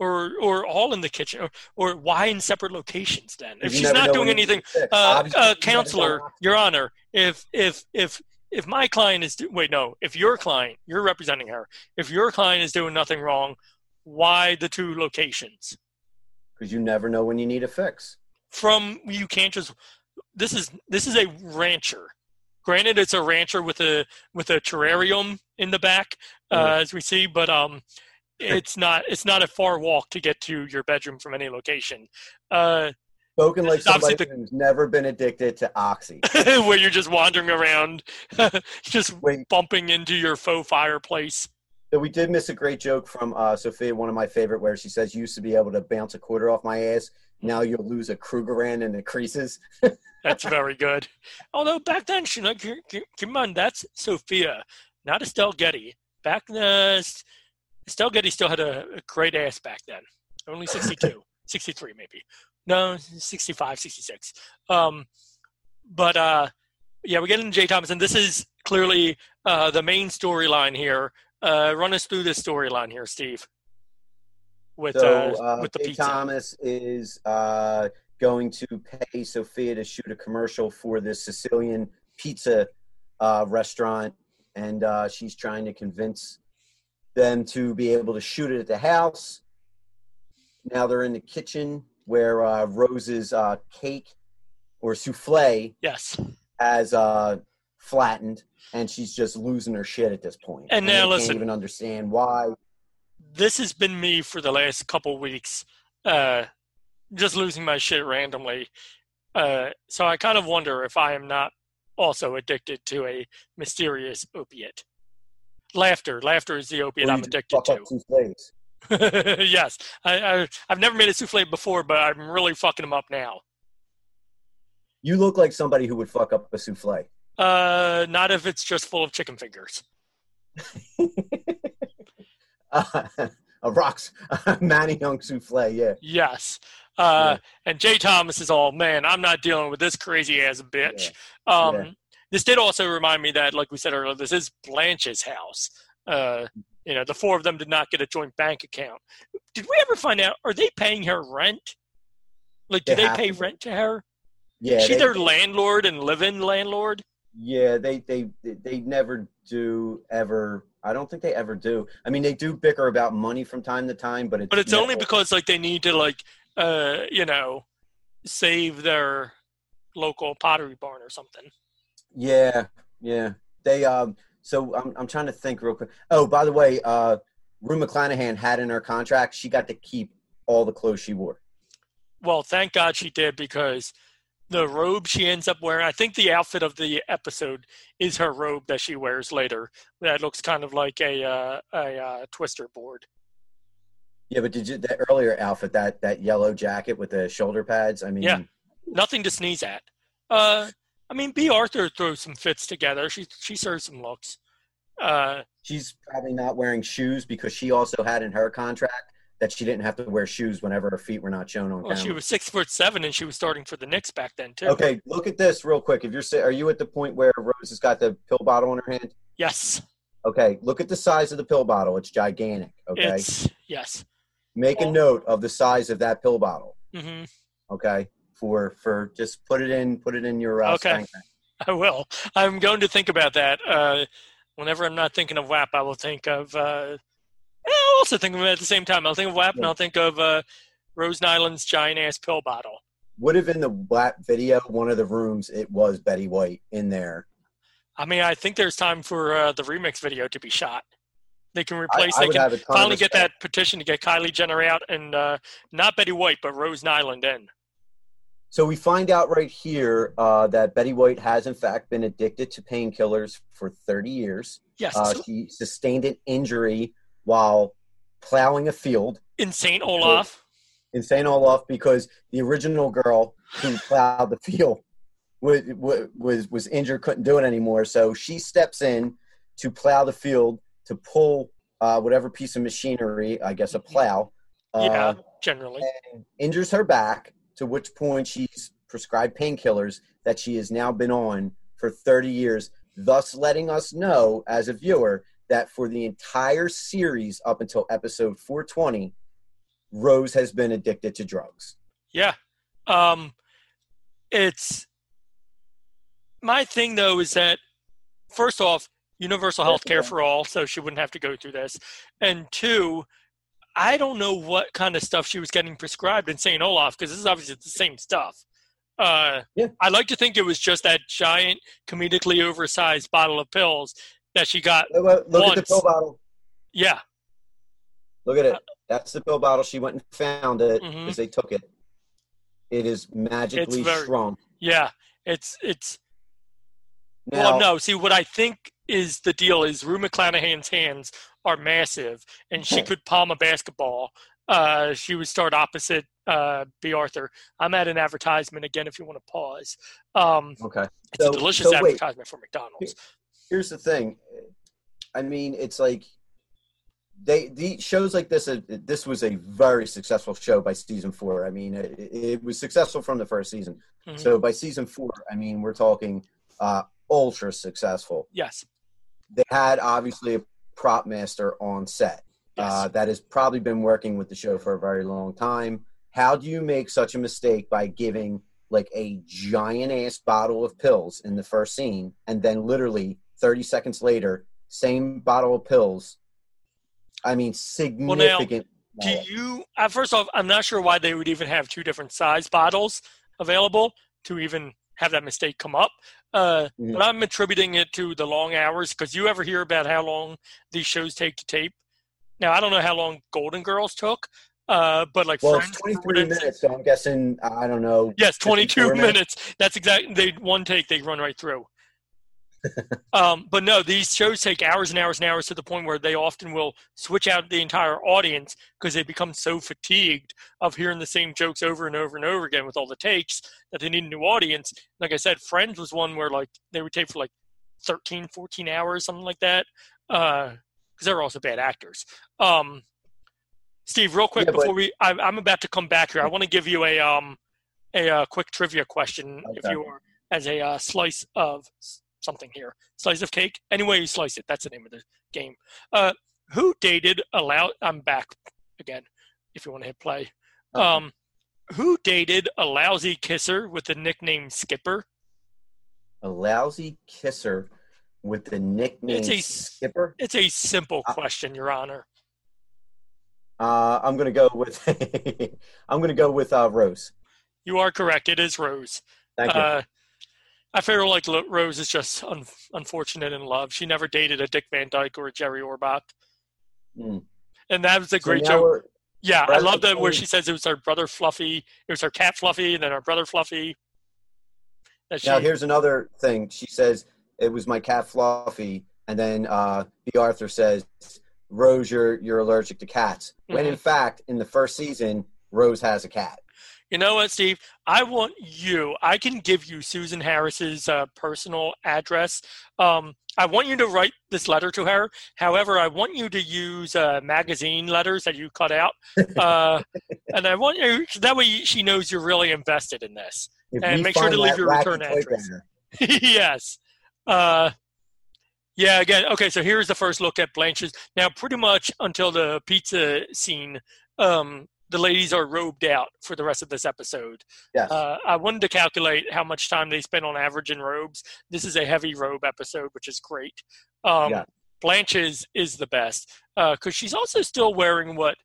Speaker 1: Or, or all in the kitchen, or, or why in separate locations then? If
Speaker 3: You
Speaker 1: she's not doing anything, uh, uh, counselor. Your Honor, if if if if my client is do- wait no, if your client, you're representing her, if your client is doing nothing wrong, why the two locations?
Speaker 3: because you never know when you need a fix.
Speaker 1: From you can't just. This is this is a rancher. Granted, it's a rancher with a with a terrarium in the back, uh, as we see, but um, it's not it's not a far walk to get to your bedroom from any location. Uh,
Speaker 3: Spoken like
Speaker 1: This is obviously
Speaker 3: somebody who's never been addicted to oxy.
Speaker 1: where you're just wandering around, just bumping into your faux fireplace.
Speaker 3: So we did miss a great joke from uh, Sophia, one of my favorite, where she says, "You used to be able to bounce a quarter off my ass. Now you'll lose a Krugerrand in the creases."
Speaker 1: That's very good. Although back then, she like in mind that's Sophia, not Estelle Getty. Back then, Estelle Getty still had a, a great ass back then. Only 62, 63 maybe. No, 65, 66. Um, but uh, yeah, we get into Jay Thomas, and this is clearly uh, the main storyline here. Uh, run us through this storyline here, Steve. With
Speaker 3: so
Speaker 1: uh,
Speaker 3: uh,
Speaker 1: with the
Speaker 3: Jay
Speaker 1: pizza.
Speaker 3: Thomas is uh, going to pay Sophia to shoot a commercial for this Sicilian pizza uh, restaurant, and uh, she's trying to convince them to be able to shoot it at the house. Now they're in the kitchen where uh, Rose's uh, cake or souffle
Speaker 1: Yes.
Speaker 3: has uh, flattened, and she's just losing her shit at this point.
Speaker 1: And
Speaker 3: they
Speaker 1: now
Speaker 3: can't
Speaker 1: listen.
Speaker 3: even understand why.
Speaker 1: this has been me for the last couple weeks, uh, just losing my shit randomly. Uh, so I kind of wonder if I am not also addicted to a mysterious opiate. Laughter, laughter is the opiate I'm addicted
Speaker 3: fuck up souffles.
Speaker 1: to. yes, I, I, I've never made a souffle before, but I'm really fucking them up now.
Speaker 3: You look like somebody who would fuck up a souffle.
Speaker 1: Uh, not if it's just full of chicken fingers.
Speaker 3: Uh, a rocks, a Manny Young souffle, yeah.
Speaker 1: Yes. Uh, And Jay Thomas is all, man, I'm not dealing with this crazy ass bitch. Um,
Speaker 3: Yeah.
Speaker 1: This did also remind me that, like we said earlier, this is Blanche's house. Uh, you know, the four of them did not get a joint bank account. Did we ever find out, are they paying her rent? Like, do
Speaker 3: They
Speaker 1: they, pay
Speaker 3: to.
Speaker 1: rent to her?
Speaker 3: Yeah,
Speaker 1: Is she
Speaker 3: they-
Speaker 1: their landlord and live-in landlord?
Speaker 3: Yeah, they, they they never do ever. I don't think they ever do. I mean, they do bicker about money from time to time, but it's
Speaker 1: But it's only because, like, they need to, like, uh, you know, save their local pottery barn or something.
Speaker 3: Yeah, yeah. They um. So I'm I'm trying to think real quick. Oh, by the way, uh, Rue McClanahan had in her contract she got to keep all the clothes she wore.
Speaker 1: Well, thank God she did because the robe she ends up wearing, I think the outfit of the episode is her robe that she wears later. That looks kind of like a uh, a uh, twister board.
Speaker 3: Yeah, but did you that earlier outfit that that yellow jacket with the shoulder pads? I mean,
Speaker 1: Yeah. Nothing to sneeze at. Uh, I mean, Bea Arthur throws some fits together. She she serves some looks. Uh,
Speaker 3: She's probably not wearing shoes because she also had in her contract that she didn't have to wear shoes whenever her feet were not shown on
Speaker 1: well,
Speaker 3: camera.
Speaker 1: she was six foot seven, and she was starting for the Knicks back then too.
Speaker 3: Okay, look at this real quick. If you're are you at the point where Rose has got the pill bottle in her hand?
Speaker 1: Yes.
Speaker 3: Okay, look at the size of the pill bottle. It's gigantic. Okay,
Speaker 1: It's yes.
Speaker 3: make a note of the size of that pill bottle.
Speaker 1: hmm
Speaker 3: Okay, for for just put it in put it in your uh,
Speaker 1: Okay.
Speaker 3: spank bank.
Speaker 1: I will. I'm going to think about that. Uh, whenever I'm not thinking of WAP, I will think of. Uh, I'll also think of it at the same time. I'll think of WAP, and I'll think of uh, Rose Nylund's giant ass pill bottle.
Speaker 3: Would have in the WAP video one of the rooms. It was Betty White in there.
Speaker 1: I mean, I think there's time for uh, the remix video to be shot. They can replace.
Speaker 3: I
Speaker 1: they
Speaker 3: would
Speaker 1: can
Speaker 3: have a ton of
Speaker 1: finally get that petition to get Kylie Jenner out, and uh, not Betty White, but Rose Nylund in.
Speaker 3: So we find out right here uh, that Betty White has in fact been addicted to painkillers for 30 years.
Speaker 1: Yes,
Speaker 3: Uh, she sustained an injury while plowing a field
Speaker 1: in Saint Olaf.
Speaker 3: in St. Olaf because the original girl who plowed the field was, was was injured, couldn't do it anymore. So she steps in to plow the field to pull uh, whatever piece of machinery, I guess a plow, uh,
Speaker 1: yeah, generally.
Speaker 3: injures her back. To which point she's prescribed painkillers that she has now been on for 30 years, thus letting us know as a viewer that for the entire series up until episode 420, Rose has been addicted to drugs.
Speaker 1: Yeah. Um it's my thing though is that first off, universal health care for all, so she wouldn't have to go through this. And two, I don't know what kind of stuff she was getting prescribed in St. Olaf because this is obviously the same stuff. Uh,
Speaker 3: Yeah.
Speaker 1: I like to think it was just that giant, comedically oversized bottle of pills that she got.
Speaker 3: Look, at the pill bottle.
Speaker 1: Yeah,
Speaker 3: Look at it. That's the pill bottle. She went and found it because
Speaker 1: Mhm.
Speaker 3: they took it. It is magically
Speaker 1: very-
Speaker 3: strong.
Speaker 1: yeah. It's it's
Speaker 3: Now,
Speaker 1: well, no. See, what I think is the deal is Rue McClanahan's hands are massive, and she could palm a basketball. Uh, she would start opposite uh, Bea Arthur. I'm at an advertisement again. If you want to pause, um,
Speaker 3: Okay.
Speaker 1: it's
Speaker 3: So-
Speaker 1: a delicious
Speaker 3: so wait.
Speaker 1: advertisement for McDonald's.
Speaker 3: here's the thing i mean it's like they the shows like this uh, this was a very successful show by season four i mean it, it was successful from the first season
Speaker 1: Mhm.
Speaker 3: so by season four i mean we're talking uh ultra successful
Speaker 1: Yes,
Speaker 3: they had obviously a prop master on set uh, that has probably been working with the show for a very long time how do you make such a mistake by giving like a giant ass bottle of pills in the first scene and then literally 30 seconds later same bottle of pills i mean significant
Speaker 1: Do you? Uh, first off, I'm not sure why they would even have two different size bottles available to even have that mistake come up. Uh,
Speaker 3: Mhm.
Speaker 1: But I'm attributing it to the long hours because you ever hear about how long these shows take to tape? Now I don't know how long Golden Girls took, uh, but like
Speaker 3: well
Speaker 1: Friends,
Speaker 3: 23
Speaker 1: instance-
Speaker 3: minutes so i'm guessing i don't know
Speaker 1: Yes, 22
Speaker 3: 54
Speaker 1: minutes. That's exactly they one take they run right through. Um, but no, these shows take hours and hours and hours to the point where they often will switch out the entire audience because they become so fatigued of hearing the same jokes over and over and over again with all the takes that they need a new audience. Like I said, Friends was one where like they would tape for like 13, 14 hours, something like that. Because they were also bad actors. Um, Steve, real quick
Speaker 3: Yeah,
Speaker 1: before we, I, I'm about to come back here. I want to give you a um a uh, quick trivia question, if you are, as a uh, slice of something here, slice of cake. Anyway, you slice it, that's the name of the game. Uh, who dated allow? I'm back again. If you want to hit play,
Speaker 3: Okay.
Speaker 1: um, who dated a lousy kisser with the nickname Skipper?
Speaker 3: a lousy kisser with the nickname
Speaker 1: It's a-
Speaker 3: skipper
Speaker 1: It's a simple
Speaker 3: Uh,
Speaker 1: question, Your Honor.
Speaker 3: uh, i'm gonna go with i'm gonna go with uh, rose
Speaker 1: You are correct. It is Rose.
Speaker 3: thank you
Speaker 1: Uh, I feel like Rose is just un- unfortunate in love. She never dated a Dick Van Dyke or a Jerry Orbach,
Speaker 3: Hmm.
Speaker 1: and that was a
Speaker 3: So
Speaker 1: great joke. Yeah, I love that where she says it was her brother Fluffy, it was her cat Fluffy, and then her brother Fluffy. She,
Speaker 3: Now here's another thing. She says it was my cat Fluffy, and then uh, Bea Arthur says, "Rose, you're you're allergic to cats." When
Speaker 1: Mm-hmm.
Speaker 3: in fact, in the first season, Rose has a cat.
Speaker 1: You know what, Steve? I want you. I can give you Susan Harris's uh, personal address. Um, I want you to write this letter to her. However, I want you to use uh, magazine letters that you cut out, uh, and I want you that way she knows you're really invested in this.
Speaker 3: If
Speaker 1: and make sure to leave your return address. yes. Uh, yeah, again, okay, so here's the first look at Blanche's. Now, pretty much until the pizza scene, um, the ladies are robed out for the rest of this episode.
Speaker 3: Yes.
Speaker 1: Uh, I wanted to calculate how much time they spend on average in robes. This is a heavy robe episode, which is great. Um,
Speaker 3: Yeah.
Speaker 1: Blanche's is the best because she's also still wearing what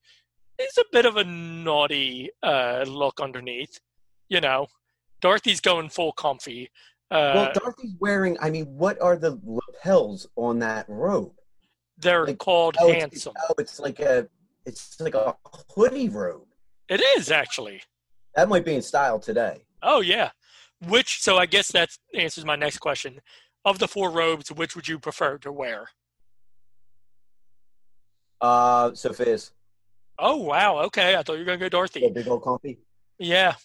Speaker 1: is a bit of a naughty uh, look underneath. You know, Dorothy's going full comfy. Uh,
Speaker 3: well, Dorothy's wearing. I mean, what are the lapels on that robe?
Speaker 1: they're
Speaker 3: like,
Speaker 1: called
Speaker 3: Oh, it's,
Speaker 1: handsome.
Speaker 3: oh, it's like a, it's like a hoodie robe.
Speaker 1: It is actually.
Speaker 3: That might be in style today.
Speaker 1: Oh yeah. Which so I guess that answers my next question. Of the four robes, which would you prefer to wear?
Speaker 3: Uh, Sophia's
Speaker 1: Oh wow, okay. I thought you were gonna go Dorothy.
Speaker 3: big old comfy.
Speaker 1: Yeah.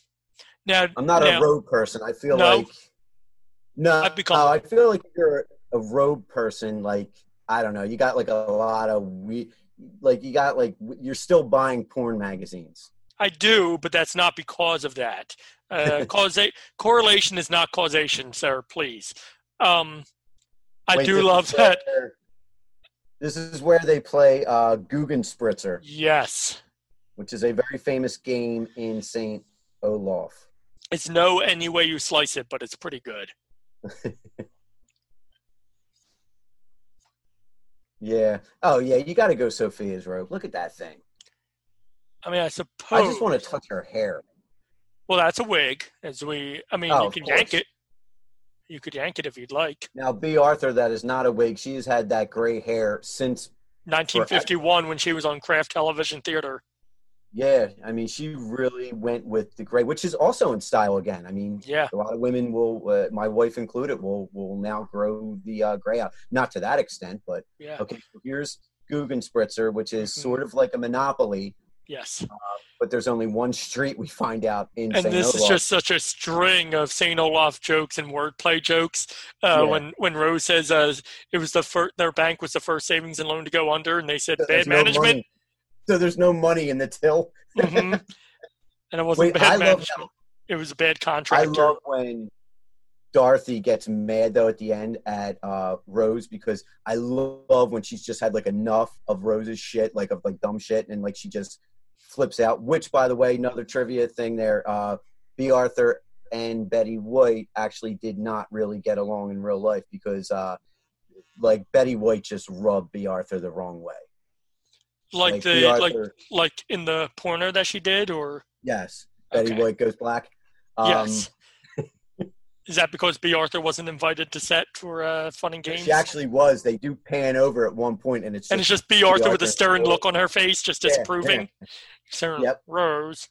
Speaker 1: Now
Speaker 3: I'm not
Speaker 1: now,
Speaker 3: a robe person. I feel
Speaker 1: No.
Speaker 3: like no.
Speaker 1: I'd become-
Speaker 3: no, I feel like you're a robe person. Like I don't know. You got like a lot of we, like you got like you're still buying porn magazines.
Speaker 1: I do, but that's not because of that. Uh, causa- correlation is not causation, sir. Please. Um, I
Speaker 3: Wait,
Speaker 1: do love that.
Speaker 3: where- This is where they play uh, Guggen Spritzer,
Speaker 1: Yes,
Speaker 3: which is a very famous game in Saint Olaf.
Speaker 1: it's no any way you slice it, but it's pretty good.
Speaker 3: Yeah. Oh yeah, you got to go Sophia's robe. Look at that thing.
Speaker 1: I mean, I suppose.
Speaker 3: I just want to touch her hair.
Speaker 1: Well, that's a wig. As we, I mean,
Speaker 3: Oh,
Speaker 1: you can yank it. You could yank it if you'd like.
Speaker 3: Now, Bea Arthur, that is not a wig. She has had that gray hair since
Speaker 1: 1951 when she was on Kraft Television Theater.
Speaker 3: Yeah, I mean, she really went with the gray, which is also in style again. I mean,
Speaker 1: Yeah.
Speaker 3: a lot of women will, uh, my wife included, will will now grow the uh, gray out. Not to that extent, but
Speaker 1: Yeah.
Speaker 3: okay. So here's Guggen Spritzer, which is
Speaker 1: Mhm.
Speaker 3: sort of like a monopoly,
Speaker 1: Yes.
Speaker 3: but there's only one street we find out in.
Speaker 1: And
Speaker 3: St.
Speaker 1: this is just such a string of Saint Olaf jokes and wordplay jokes. Uh,
Speaker 3: Yeah.
Speaker 1: When when Rose says uh, it was the first, their bank was the first savings and loan to go under, and they said bad
Speaker 3: no
Speaker 1: management,
Speaker 3: money. So there's no money in the till.
Speaker 1: hmm and it wasn't
Speaker 3: Wait,
Speaker 1: bad
Speaker 3: I love
Speaker 1: management. It was a bad
Speaker 3: I love when Dorothy gets mad though at the end at uh, Rose because I love when she's just had like enough of Rose's shit, like of like dumb shit, and like she just flips out. Which, by the way, another trivia thing there. Uh, Bea Arthur and Betty White actually did not really get along in real life because uh, like Betty White just rubbed Bea Arthur the wrong way.
Speaker 1: Like,
Speaker 3: like
Speaker 1: the
Speaker 3: B.
Speaker 1: like like in the porno that she did, or
Speaker 3: Yes, Betty
Speaker 1: Okay.
Speaker 3: White goes black. Um,
Speaker 1: yes. Is that because Bea Arthur wasn't invited to set for uh, Fun and Games?
Speaker 3: She actually was. They do pan over at one point, and it's
Speaker 1: and it's
Speaker 3: just
Speaker 1: just Bea Arthur with a stern look on her face, just
Speaker 3: Yeah,
Speaker 1: disapproving. Sir
Speaker 3: Yep.
Speaker 1: Rose.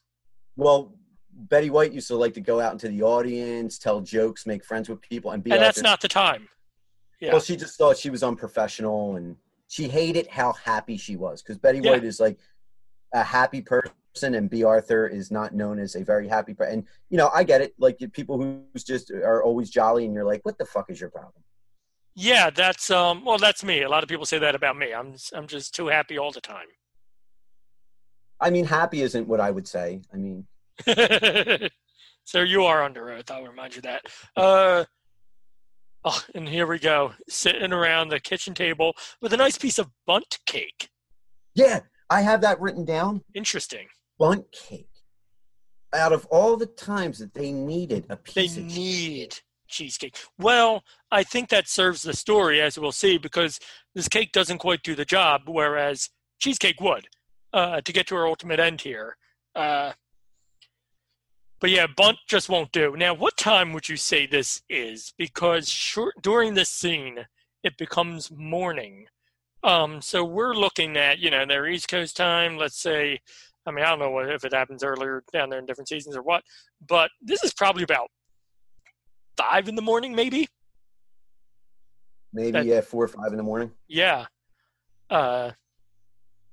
Speaker 3: Well, Betty White used to like to go out into the audience, tell jokes, make friends with people, and be.
Speaker 1: and that's not the time. Yeah.
Speaker 3: Well, she just thought she was unprofessional, and she hated how happy she was because Betty
Speaker 1: Yeah.
Speaker 3: White is like a happy person, and Bea Arthur is not known as a very happy person. And you know, I get it. Like people who's just are always jolly, and you're like, "What the fuck is your problem?"
Speaker 1: Yeah, that's um. Well, that's me. A lot of people say that about me. I'm I'm just too happy all the time.
Speaker 3: I mean, happy isn't what I would say. I mean,
Speaker 1: so you are under oath. I'll remind you that. Uh, oh, and here we go, sitting around the kitchen table with a nice piece of Bundt cake.
Speaker 3: yeah, I have that written down.
Speaker 1: Interesting.
Speaker 3: Bundt cake. Out of all the times that they needed a
Speaker 1: They
Speaker 3: piece of
Speaker 1: need cheesecake. Well, I think that serves the story, as we'll see, because this cake doesn't quite do the job, whereas cheesecake would uh, to get to our ultimate end here. Uh, but yeah, Bundt just won't do. Now, what time would you say this is? Because short, during this scene, it becomes morning. Um, so we're looking at, you know, their East Coast time, let's say, I mean, I don't know what, if it happens earlier down there in different seasons or what, but this is probably about five in the morning, maybe.
Speaker 3: maybe
Speaker 1: that-
Speaker 3: yeah, four or five in the morning,
Speaker 1: Yeah. Uh,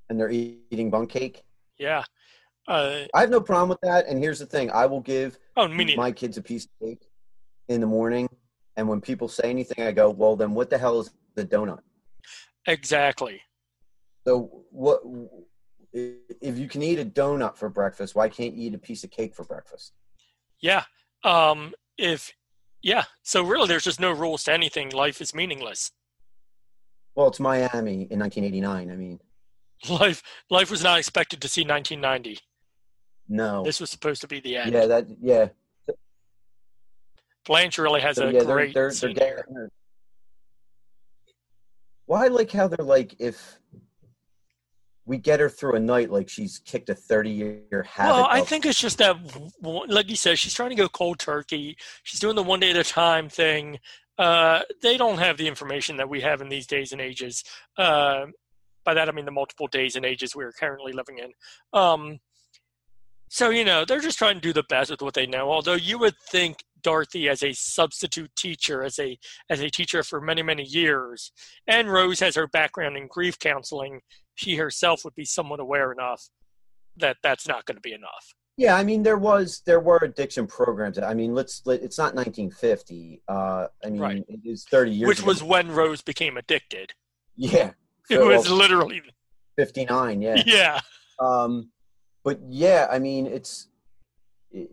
Speaker 3: and they're eating bunk cake.
Speaker 1: yeah. Uh,
Speaker 3: I have no problem with that. And here's the thing: I will give
Speaker 1: oh,
Speaker 3: my kids a piece of cake in the morning, and when people say anything, I go, "Well, then what the hell is the donut?"
Speaker 1: Exactly.
Speaker 3: So what? If you can eat a donut for breakfast, why can't you eat a piece of cake for breakfast?
Speaker 1: Yeah. Um, if yeah, so really, there's just no rules to anything. Life is meaningless.
Speaker 3: Well, it's Miami in 1989. I mean,
Speaker 1: Life life was not expected to see 1990.
Speaker 3: No.
Speaker 1: This was supposed to be the end.
Speaker 3: Yeah, that yeah.
Speaker 1: Blanche really has
Speaker 3: So,
Speaker 1: a
Speaker 3: yeah, they're
Speaker 1: great
Speaker 3: they're, they're
Speaker 1: here.
Speaker 3: Well, I like how they're like if we get her through a night, like she's kicked a 30 year habit.
Speaker 1: Well, I think it's just that, like you said, she's trying to go cold turkey. She's doing the one day at a time thing. Uh, they don't have the information that we have in these days and ages. Uh, by that, I mean the multiple days and ages we're currently living in. Um, so, you know, they're just trying to do the best with what they know. Although you would think Dorothy, as a substitute teacher, as a as a teacher for many many years, and Rose has her background in grief counseling, she herself would be somewhat aware enough that that's not going to be enough.
Speaker 3: Yeah, I mean there was there were addiction programs. I mean, let's let, it's not 1950. Uh, I mean
Speaker 1: Right.
Speaker 3: it is 30 years.
Speaker 1: which
Speaker 3: ago.
Speaker 1: was when Rose became addicted.
Speaker 3: yeah.
Speaker 1: It was literally
Speaker 3: 59. Yeah.
Speaker 1: yeah.
Speaker 3: Um, but yeah, I mean, it's, it,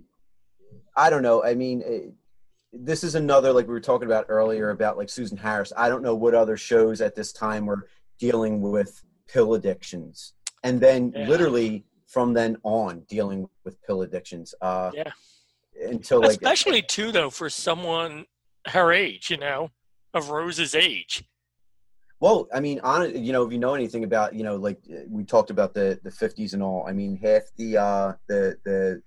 Speaker 3: I don't know. I mean, it, this is another like we were talking about earlier about like Susan Harris. I don't know what other shows at this time were dealing with pill addictions, and then
Speaker 1: Yeah.
Speaker 3: literally from then on dealing with pill addictions. Uh,
Speaker 1: Yeah.
Speaker 3: Until like
Speaker 1: Especially too though for someone her age, you know, of Rose's age.
Speaker 3: Well, I mean, on you know, if you know anything about, you know, like we talked about the the fifties and all. I mean, half the uh the the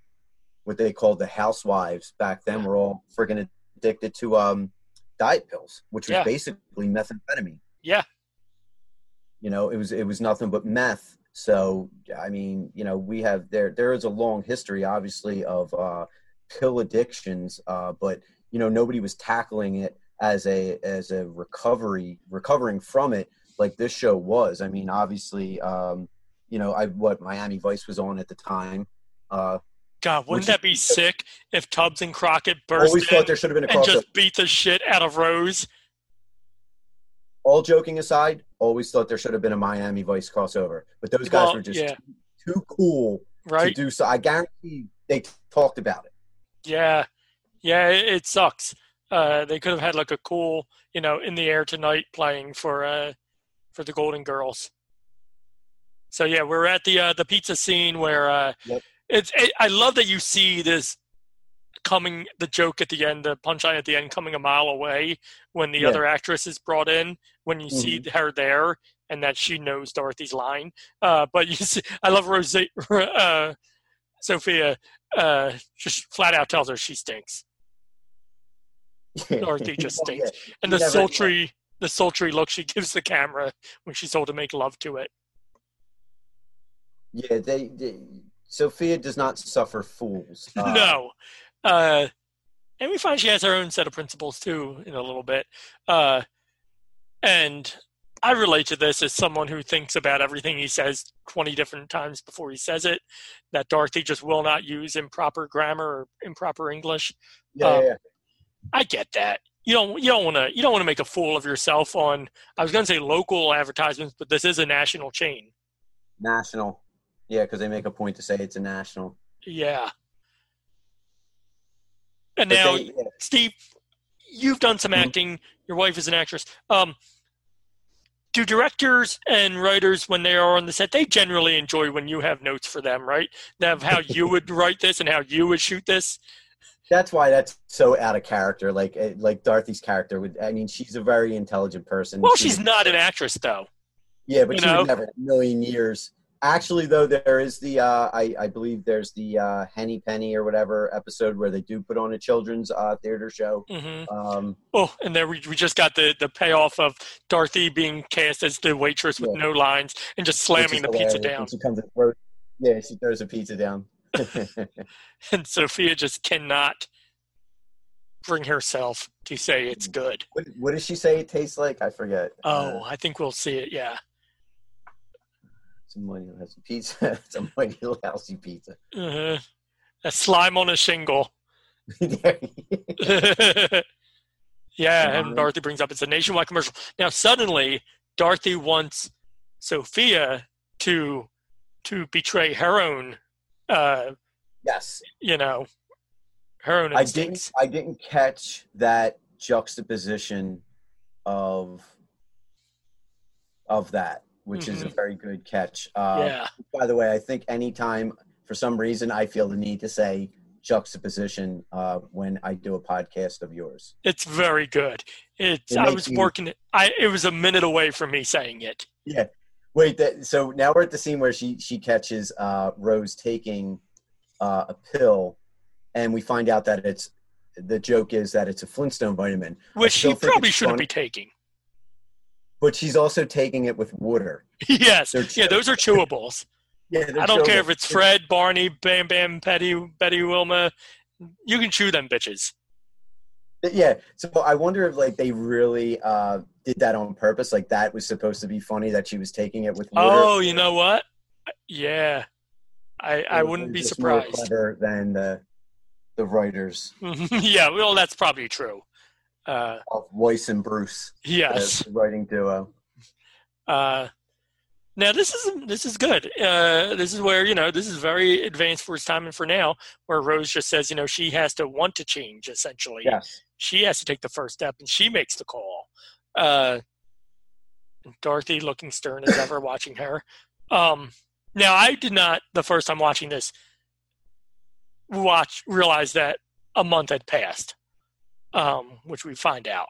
Speaker 3: what they called the housewives back then were all freaking addicted to um diet pills, which was
Speaker 1: Yeah.
Speaker 3: basically methamphetamine.
Speaker 1: Yeah.
Speaker 3: You know, it was it was nothing but meth. So I mean, you know, we have there there is a long history, obviously, of uh, pill addictions, uh, but you know, nobody was tackling it as a as a recovery recovering from it like this show was. I mean, obviously, um, you know, I what Miami Vice was on at the time. Uh,
Speaker 1: God, wouldn't that be sick if Tubbs and Crockett burst
Speaker 3: always thought there should have been a
Speaker 1: and
Speaker 3: crossover.
Speaker 1: just beat the shit out of Rose?
Speaker 3: All joking aside, always thought there should have been a Miami Vice crossover, but those guys
Speaker 1: Well,
Speaker 3: were just
Speaker 1: yeah.
Speaker 3: too cool
Speaker 1: Right?
Speaker 3: to do so. I guarantee they talked about it.
Speaker 1: Yeah, yeah, it, it sucks. Uh, they could have had like a cool, you know, in the air tonight playing for uh, for the Golden Girls. So yeah, we're at the uh, the pizza scene where uh,
Speaker 3: Yep.
Speaker 1: it's. It, I love that you see this coming, the joke at the end, the punchline at the end, coming a mile away when the
Speaker 3: Yeah.
Speaker 1: other actress is brought in. When you see her there, and that she knows Dorothy's line. Uh, but you see, I love Rose. Uh, Sophia uh, just flat out tells her she stinks. Dorothy just
Speaker 3: Well,
Speaker 1: stinks. And the sultry, the sultry look she gives the camera when she's told to make love to it.
Speaker 3: Yeah, they, they Sophia does not suffer fools. Uh,
Speaker 1: no, uh, and we find she has her own set of principles too in a little bit. Uh, and I relate to this as someone who thinks about everything he says twenty different times before he says it. That Dorothy just will not use improper grammar or improper English.
Speaker 3: Yeah,
Speaker 1: Um,
Speaker 3: yeah.
Speaker 1: I get that. You don't you don't want to you don't want to make a fool of yourself on I was going to say local advertisements, but this is a national chain.
Speaker 3: national. Yeah, because they make a point to say it's a national.
Speaker 1: Yeah. And
Speaker 3: But
Speaker 1: now,
Speaker 3: they- yeah.
Speaker 1: Steve, you've done some
Speaker 3: Mhm.
Speaker 1: acting. Your wife is an actress. Um, do directors and writers, when they are on the set, they generally enjoy when you have notes for them, right? Of how you would write this and how you would shoot this.
Speaker 3: That's why that's so out of character. Like eh, like Dorothy's character would. I mean, she's a very intelligent person.
Speaker 1: Well,
Speaker 3: She
Speaker 1: she's
Speaker 3: would-
Speaker 1: not an actress, though.
Speaker 3: Yeah, but
Speaker 1: you
Speaker 3: she
Speaker 1: know?
Speaker 3: would never in a million years. Actually, though, there is the uh, I I believe there's the uh, Henny Penny or whatever episode where they do put on a children's uh, theater show.
Speaker 1: hmm
Speaker 3: Um,
Speaker 1: Oh, and there we, we just got the, the payoff of Dorothy being cast as the waitress with
Speaker 3: Yeah.
Speaker 1: no lines and just slamming the pizza down.
Speaker 3: She comes and throws, yeah, she throws a pizza down.
Speaker 1: And Sophia just cannot bring herself to say it's
Speaker 3: Mm.
Speaker 1: good.
Speaker 3: what, what does she say it tastes like? I forget.
Speaker 1: Oh,
Speaker 3: Uh,
Speaker 1: I think we'll see it. Yeah.
Speaker 3: A mighty lousy pizza. a mighty lousy pizza.
Speaker 1: Uh-huh. A slime on a shingle. yeah, and Dorothy brings up it's a nationwide commercial. Now suddenly, Dorothy wants Sophia to to betray her own, uh,
Speaker 3: yes,
Speaker 1: you know, her own
Speaker 3: I
Speaker 1: instincts.
Speaker 3: didn't. I didn't catch that juxtaposition of of that, which is a
Speaker 1: Mhm.
Speaker 3: very good catch. Uh,
Speaker 1: Yeah.
Speaker 3: By the way, I think anytime for some reason I feel the need to say juxtaposition uh, when I do a podcast of yours.
Speaker 1: It's very good. It's
Speaker 3: It
Speaker 1: I was
Speaker 3: you-
Speaker 1: working it. I it was a minute away from me saying it.
Speaker 3: Yeah. Wait. That, so now we're at the scene where she she catches uh, Rose taking uh, a pill, and we find out that it's the joke is that it's a Flintstone vitamin,
Speaker 1: Which she probably shouldn't
Speaker 3: funny,
Speaker 1: be taking.
Speaker 3: But she's also taking it with water.
Speaker 1: yes.
Speaker 3: They're
Speaker 1: Yeah, those are chewables.
Speaker 3: Yeah,
Speaker 1: I don't care if it's Fred, Barney, Bam Bam, Betty, Betty Wilma. You can chew them bitches.
Speaker 3: Yeah. So I wonder if like they really uh, did that on purpose. Like that was supposed to be funny that she was taking it with water.
Speaker 1: Oh, you know what? Yeah. I I wouldn't be
Speaker 3: more
Speaker 1: surprised.
Speaker 3: clever than the the writers
Speaker 1: yeah, well that's probably true. Uh
Speaker 3: of Weiss and Bruce.
Speaker 1: Yes.
Speaker 3: writing duo.
Speaker 1: Uh, now this is this is good. Uh, this is where you know this is very advanced for its time and for now, where Rose just says you know she has to want to change essentially.
Speaker 3: Yes.
Speaker 1: She has to take the first step, and she makes the call. Uh, Dorothy looking stern as ever, watching her. Um, now I did not the first time watching this watch realize that a month had passed, um, which we find out,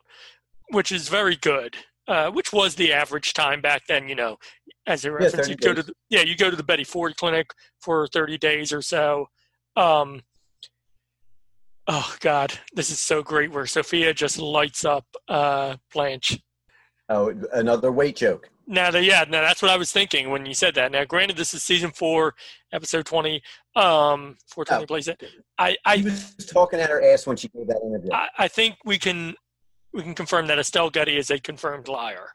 Speaker 1: which is very good. Uh, which was the average time back then, you know, as a reference.
Speaker 3: 30
Speaker 1: you go to the, yeah, you go to the Betty Ford clinic for 30 days or so. Um, oh God, this is so great. Where Sophia just lights up uh, Blanche.
Speaker 3: Oh, another weight joke.
Speaker 1: Now, that, yeah, now that's what I was thinking when you said that. Now, granted, this is season four, episode 20. Um, 420
Speaker 3: Oh.
Speaker 1: plays it. I, I,
Speaker 3: She was talking at her ass when she gave that interview.
Speaker 1: I, I think we can we can confirm that Estelle Getty is a confirmed liar.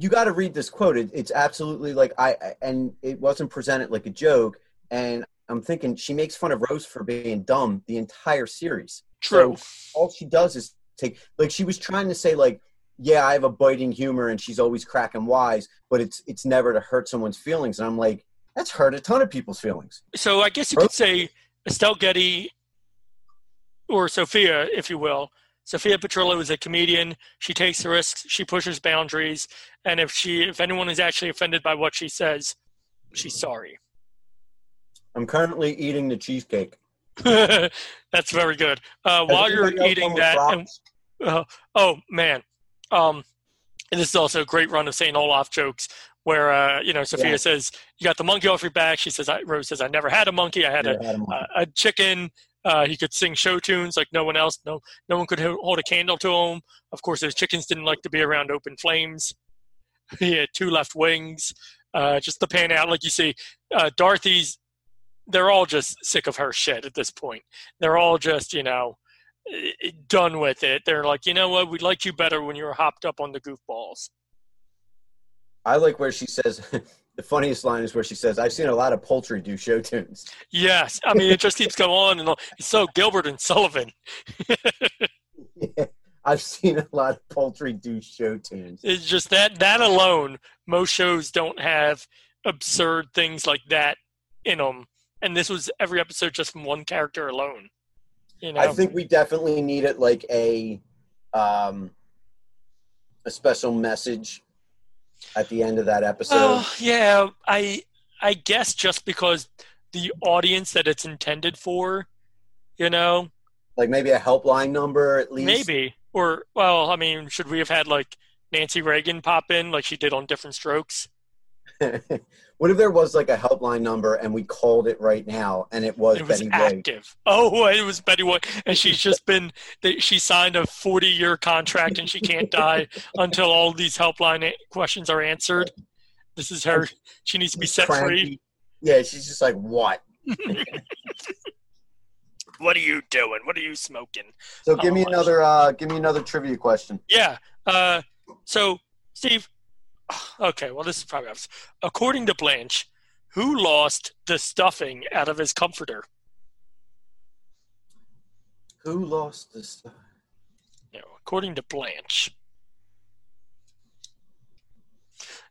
Speaker 3: you got to read this quote. It, it's absolutely like I and it wasn't presented like a joke. And I'm thinking she makes fun of Rose for being dumb the entire series.
Speaker 1: True.
Speaker 3: So all she does is take like she was trying to say like, yeah, I have a biting humor and she's always cracking wise, but it's it's never to hurt someone's feelings. And I'm like, that's hurt a ton of people's feelings.
Speaker 1: So I guess you could say Estelle Getty or Sophia, if you will. Sophia Petrillo is a comedian. She takes risks. She pushes boundaries. And if she, if anyone is actually offended by what she says, she's sorry.
Speaker 3: I'm currently eating the cheesecake.
Speaker 1: That's very good. Uh, while you're eating that, and, uh, oh man, um, and this is also a great run of Saint Olaf jokes where uh, you know Sophia
Speaker 3: Yeah.
Speaker 1: says, "You got the monkey off your back." She says, I, "Rose says I never had a monkey. I had a,
Speaker 3: had a,
Speaker 1: a chicken." Uh, he could sing show tunes like no one else. No, no one could hold a candle to him. Of course, his chickens didn't like to be around open flames. he had two left wings. Uh, just to pan out, like you see, uh, Dorothy's. They're all just sick of her shit at this point. They're all just, you know, eh, done with it. They're like, you know what? We liked you better when you were hopped up on the goofballs.
Speaker 3: I like where she says the funniest line is where she says, "I've seen a lot of poultry do show tunes."
Speaker 1: Yes, I mean it just keeps going on and on. It's so Gilbert and Sullivan.
Speaker 3: I've seen a lot of poultry do show tunes.
Speaker 1: It's just that that alone, most shows don't have absurd things like that in them. And this was every episode just from one character alone. You know,
Speaker 3: I think we definitely needed like a um, a special message at the end of that episode.
Speaker 1: Oh yeah, I I guess just because the audience that it's intended for, you know,
Speaker 3: Like maybe a helpline number at least.
Speaker 1: maybe or well, I mean, should we have had like Nancy Reagan pop in like she did on Diff'rent Strokes?
Speaker 3: what if there was like a helpline number and we called it right now and it was,
Speaker 1: It was
Speaker 3: Betty White?
Speaker 1: active. Oh, it was Betty White, and she's just been. She signed a forty-year contract, and she can't die until all these helpline questions are answered. This is her. She needs to be set free.
Speaker 3: Cranky. Yeah, she's just like, what?
Speaker 1: What are you doing? What are you smoking?
Speaker 3: So give me
Speaker 1: Oh,
Speaker 3: another uh give me another trivia question.
Speaker 1: Yeah. Uh, so, Steve, Okay, well, this is probably obvious. According to Blanche, who lost the stuffing out of his comforter?
Speaker 3: Who lost this?
Speaker 1: You know, according to Blanche.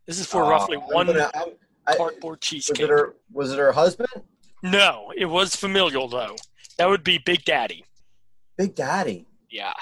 Speaker 1: This is for
Speaker 3: Uh,
Speaker 1: roughly
Speaker 3: I'm
Speaker 1: one
Speaker 3: gonna- I'm- I-
Speaker 1: cardboard
Speaker 3: was
Speaker 1: cheesecake.
Speaker 3: it her? Was it her husband?
Speaker 1: No, it was familial though. That would be Big Daddy.
Speaker 3: Big Daddy,
Speaker 1: Yeah.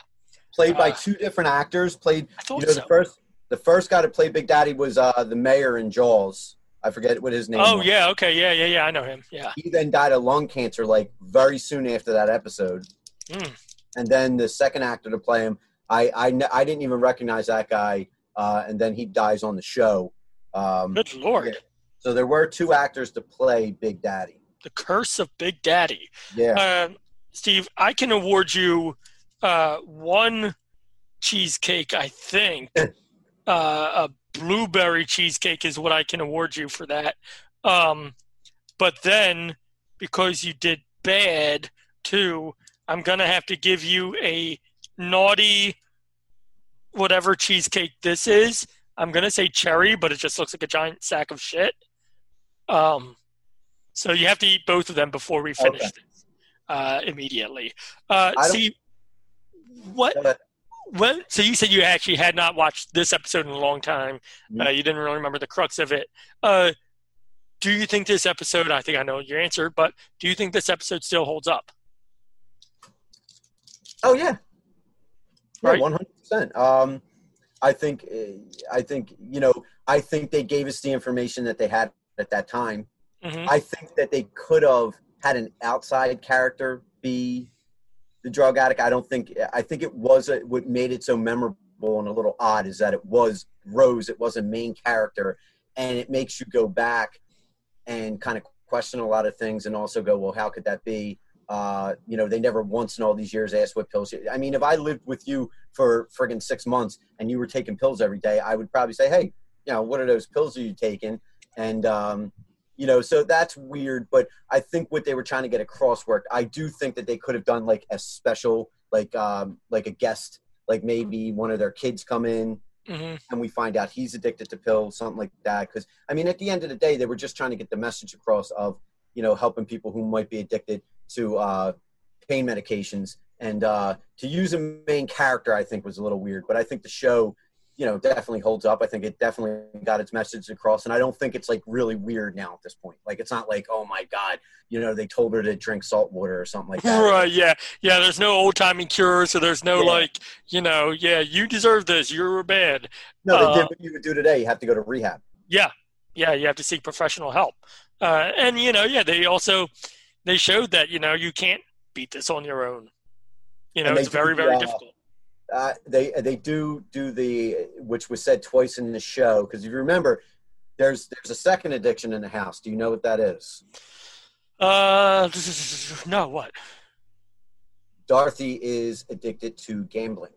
Speaker 3: played by
Speaker 1: Uh,
Speaker 3: two different actors. Played.
Speaker 1: I thought
Speaker 3: You know,
Speaker 1: so.
Speaker 3: the first the first guy to play Big Daddy was uh, the mayor in Jaws. I forget what his name. Is.
Speaker 1: Oh
Speaker 3: was.
Speaker 1: yeah, okay, yeah, yeah, yeah. I know him. Yeah.
Speaker 3: He then died of lung cancer like very soon after that episode.
Speaker 1: Mm.
Speaker 3: And then the second actor to play him, I I, I didn't even recognize that guy. Uh, and then he dies on the show. Um,
Speaker 1: Good lord.
Speaker 3: yeah. So there were two actors to play Big Daddy.
Speaker 1: The Curse of Big Daddy.
Speaker 3: Yeah.
Speaker 1: Um, Steve, I can award you uh, one cheesecake, I think. uh, a blueberry cheesecake is what I can award you for that. Um, but then, because you did bad too, I'm going to have to give you a naughty, whatever cheesecake this is. I'm going to say cherry, but it just looks like a giant sack of shit. Um, so you have to eat both of them before we finish
Speaker 3: Okay.
Speaker 1: this uh, immediately. Uh, see, what? When, so you said you actually had not watched this episode in a long time.
Speaker 3: Mm-hmm.
Speaker 1: Uh, you didn't really remember the crux of it. Uh, do you think this episode? I think I know your answer, but do you think this episode still holds up?
Speaker 3: oh yeah, yeah,
Speaker 1: Right.
Speaker 3: one hundred percent. Um, I think I think you know I think they gave us the information that they had at that time.
Speaker 1: hmm
Speaker 3: I think that they could have had an outside character be the drug addict. I don't think. I think it was a, what made it so memorable and a little odd is that it was Rose. It was a main character, and it makes you go back and kind of question a lot of things, and also go, well, how could that be? Uh, you know, they never once in all these years asked what pills. I mean, if I lived with you for friggin' six months and you were taking pills every day, I would probably say, hey, you know, what are those pills are you taking? And um, you know so that's weird but i think what they were trying to get across worked. I do think that they could have done like a special like um like a guest like maybe one of their kids come in
Speaker 1: hmm
Speaker 3: and we find out he's addicted to pills something like that because i mean at the end of the day they were just trying to get the message across of you know helping people who might be addicted to uh pain medications and uh to use a main character i think was a little weird but i think the show you know definitely holds up i think it definitely got its message across and i don't think it's like really weird now at this point like it's not like oh my god you know they told her to drink salt water or something like that
Speaker 1: Right, yeah, yeah. There's no old timey cure, so there's no
Speaker 3: Yeah.
Speaker 1: like, you know, yeah, you deserve this. You were bad.
Speaker 3: no they
Speaker 1: Uh,
Speaker 3: did what you would do today you have to go to rehab
Speaker 1: Yeah, yeah. You have to seek professional help, uh, and you know, yeah. They also they showed that you know you can't beat this on your own. You know, it's very very
Speaker 3: uh,
Speaker 1: difficult.
Speaker 3: Uh, they they do do the which was said twice in the show because if you remember there's there's a second addiction in the house do you know what that is
Speaker 1: Uh, no, what?
Speaker 3: dorothy is addicted to gambling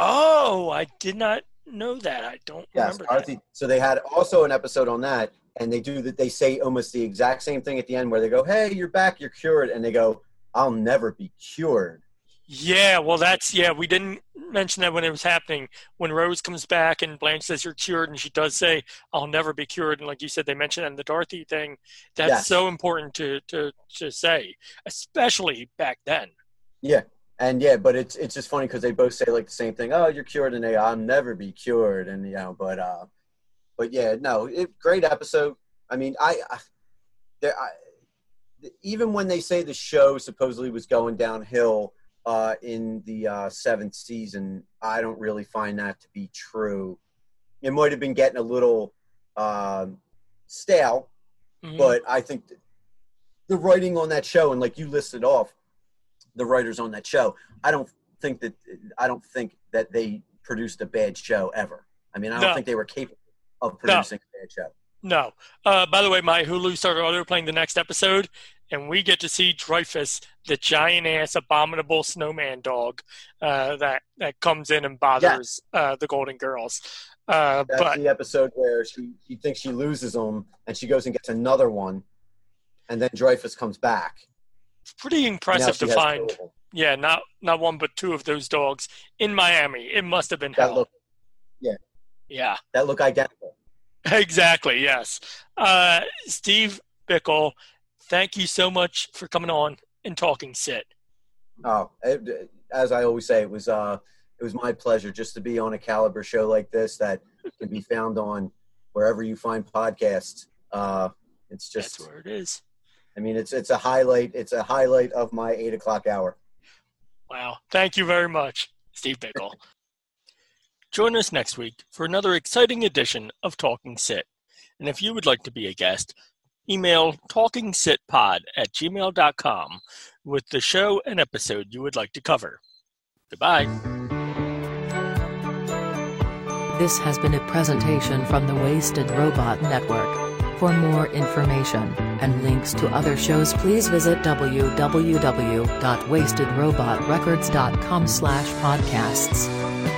Speaker 1: Oh, I did not know that. I don't
Speaker 3: yes
Speaker 1: remember
Speaker 3: dorothy so they had also an episode on that and they do that they say almost the exact same thing at the end where they go hey you're back you're cured and they go i'll never be cured
Speaker 1: that. Yeah, well, that's yeah. We didn't mention that when it was happening. When Rose comes back and Blanche says you're cured, and she does say, "I'll never be cured," and like you said, they mentioned that in the Dorothy thing. That's
Speaker 3: Yes.
Speaker 1: so important to to to say, especially back then.
Speaker 3: Yeah, and yeah, but it's it's just funny because they both say like the same thing. Oh, you're cured, and they I'll never be cured, and you know, but uh, but yeah, no, it, great episode. I mean, I, I there, I, even when they say the show supposedly was going downhill uh, in the uh, seventh season, I don't really find that to be true. It might have been getting a little um, stale,
Speaker 1: Mhm.
Speaker 3: but I think th- the writing on that show, and like you listed off, the writers on that show, I don't think that I don't think that they produced a bad show ever. I mean, I don't
Speaker 1: No.
Speaker 3: think they were capable of producing a bad show.
Speaker 1: No. Uh, by the way, my Hulu started auto playing the next episode, and we get to see Dreyfus, the giant ass abominable snowman dog uh, that that comes in and bothers uh, the Golden Girls. Uh,
Speaker 3: That's
Speaker 1: but
Speaker 3: the episode where she she thinks she loses them, and she goes and gets another one, and then Dreyfus comes back.
Speaker 1: it's pretty impressive to find. Yeah, not not one but two of those dogs in Miami. It must have been
Speaker 3: That
Speaker 1: hell.
Speaker 3: look, yeah,
Speaker 1: Yeah.
Speaker 3: that look identical.
Speaker 1: Exactly. Yes. Uh, Steve Bickel, thank you so much for coming on and talking sit.
Speaker 3: Oh, it, as I always say, it was uh, it was my pleasure just to be on a caliber show like this that can be found on wherever you find podcasts. Uh, it's just
Speaker 1: That's where it is.
Speaker 3: I mean, it's it's a highlight. It's a highlight of my eight o'clock hour.
Speaker 1: Wow. Thank you very much, Steve Bickel. Join us next week for another exciting edition of Talking Sit. And if you would like to be a guest, email talkingsitpod at gmail.com with the show and episode you would like to cover. Goodbye.
Speaker 11: This has been a presentation from the Wasted Robot Network. For more information and links to other shows please visit www.wastedrobotrecords.com slash podcasts.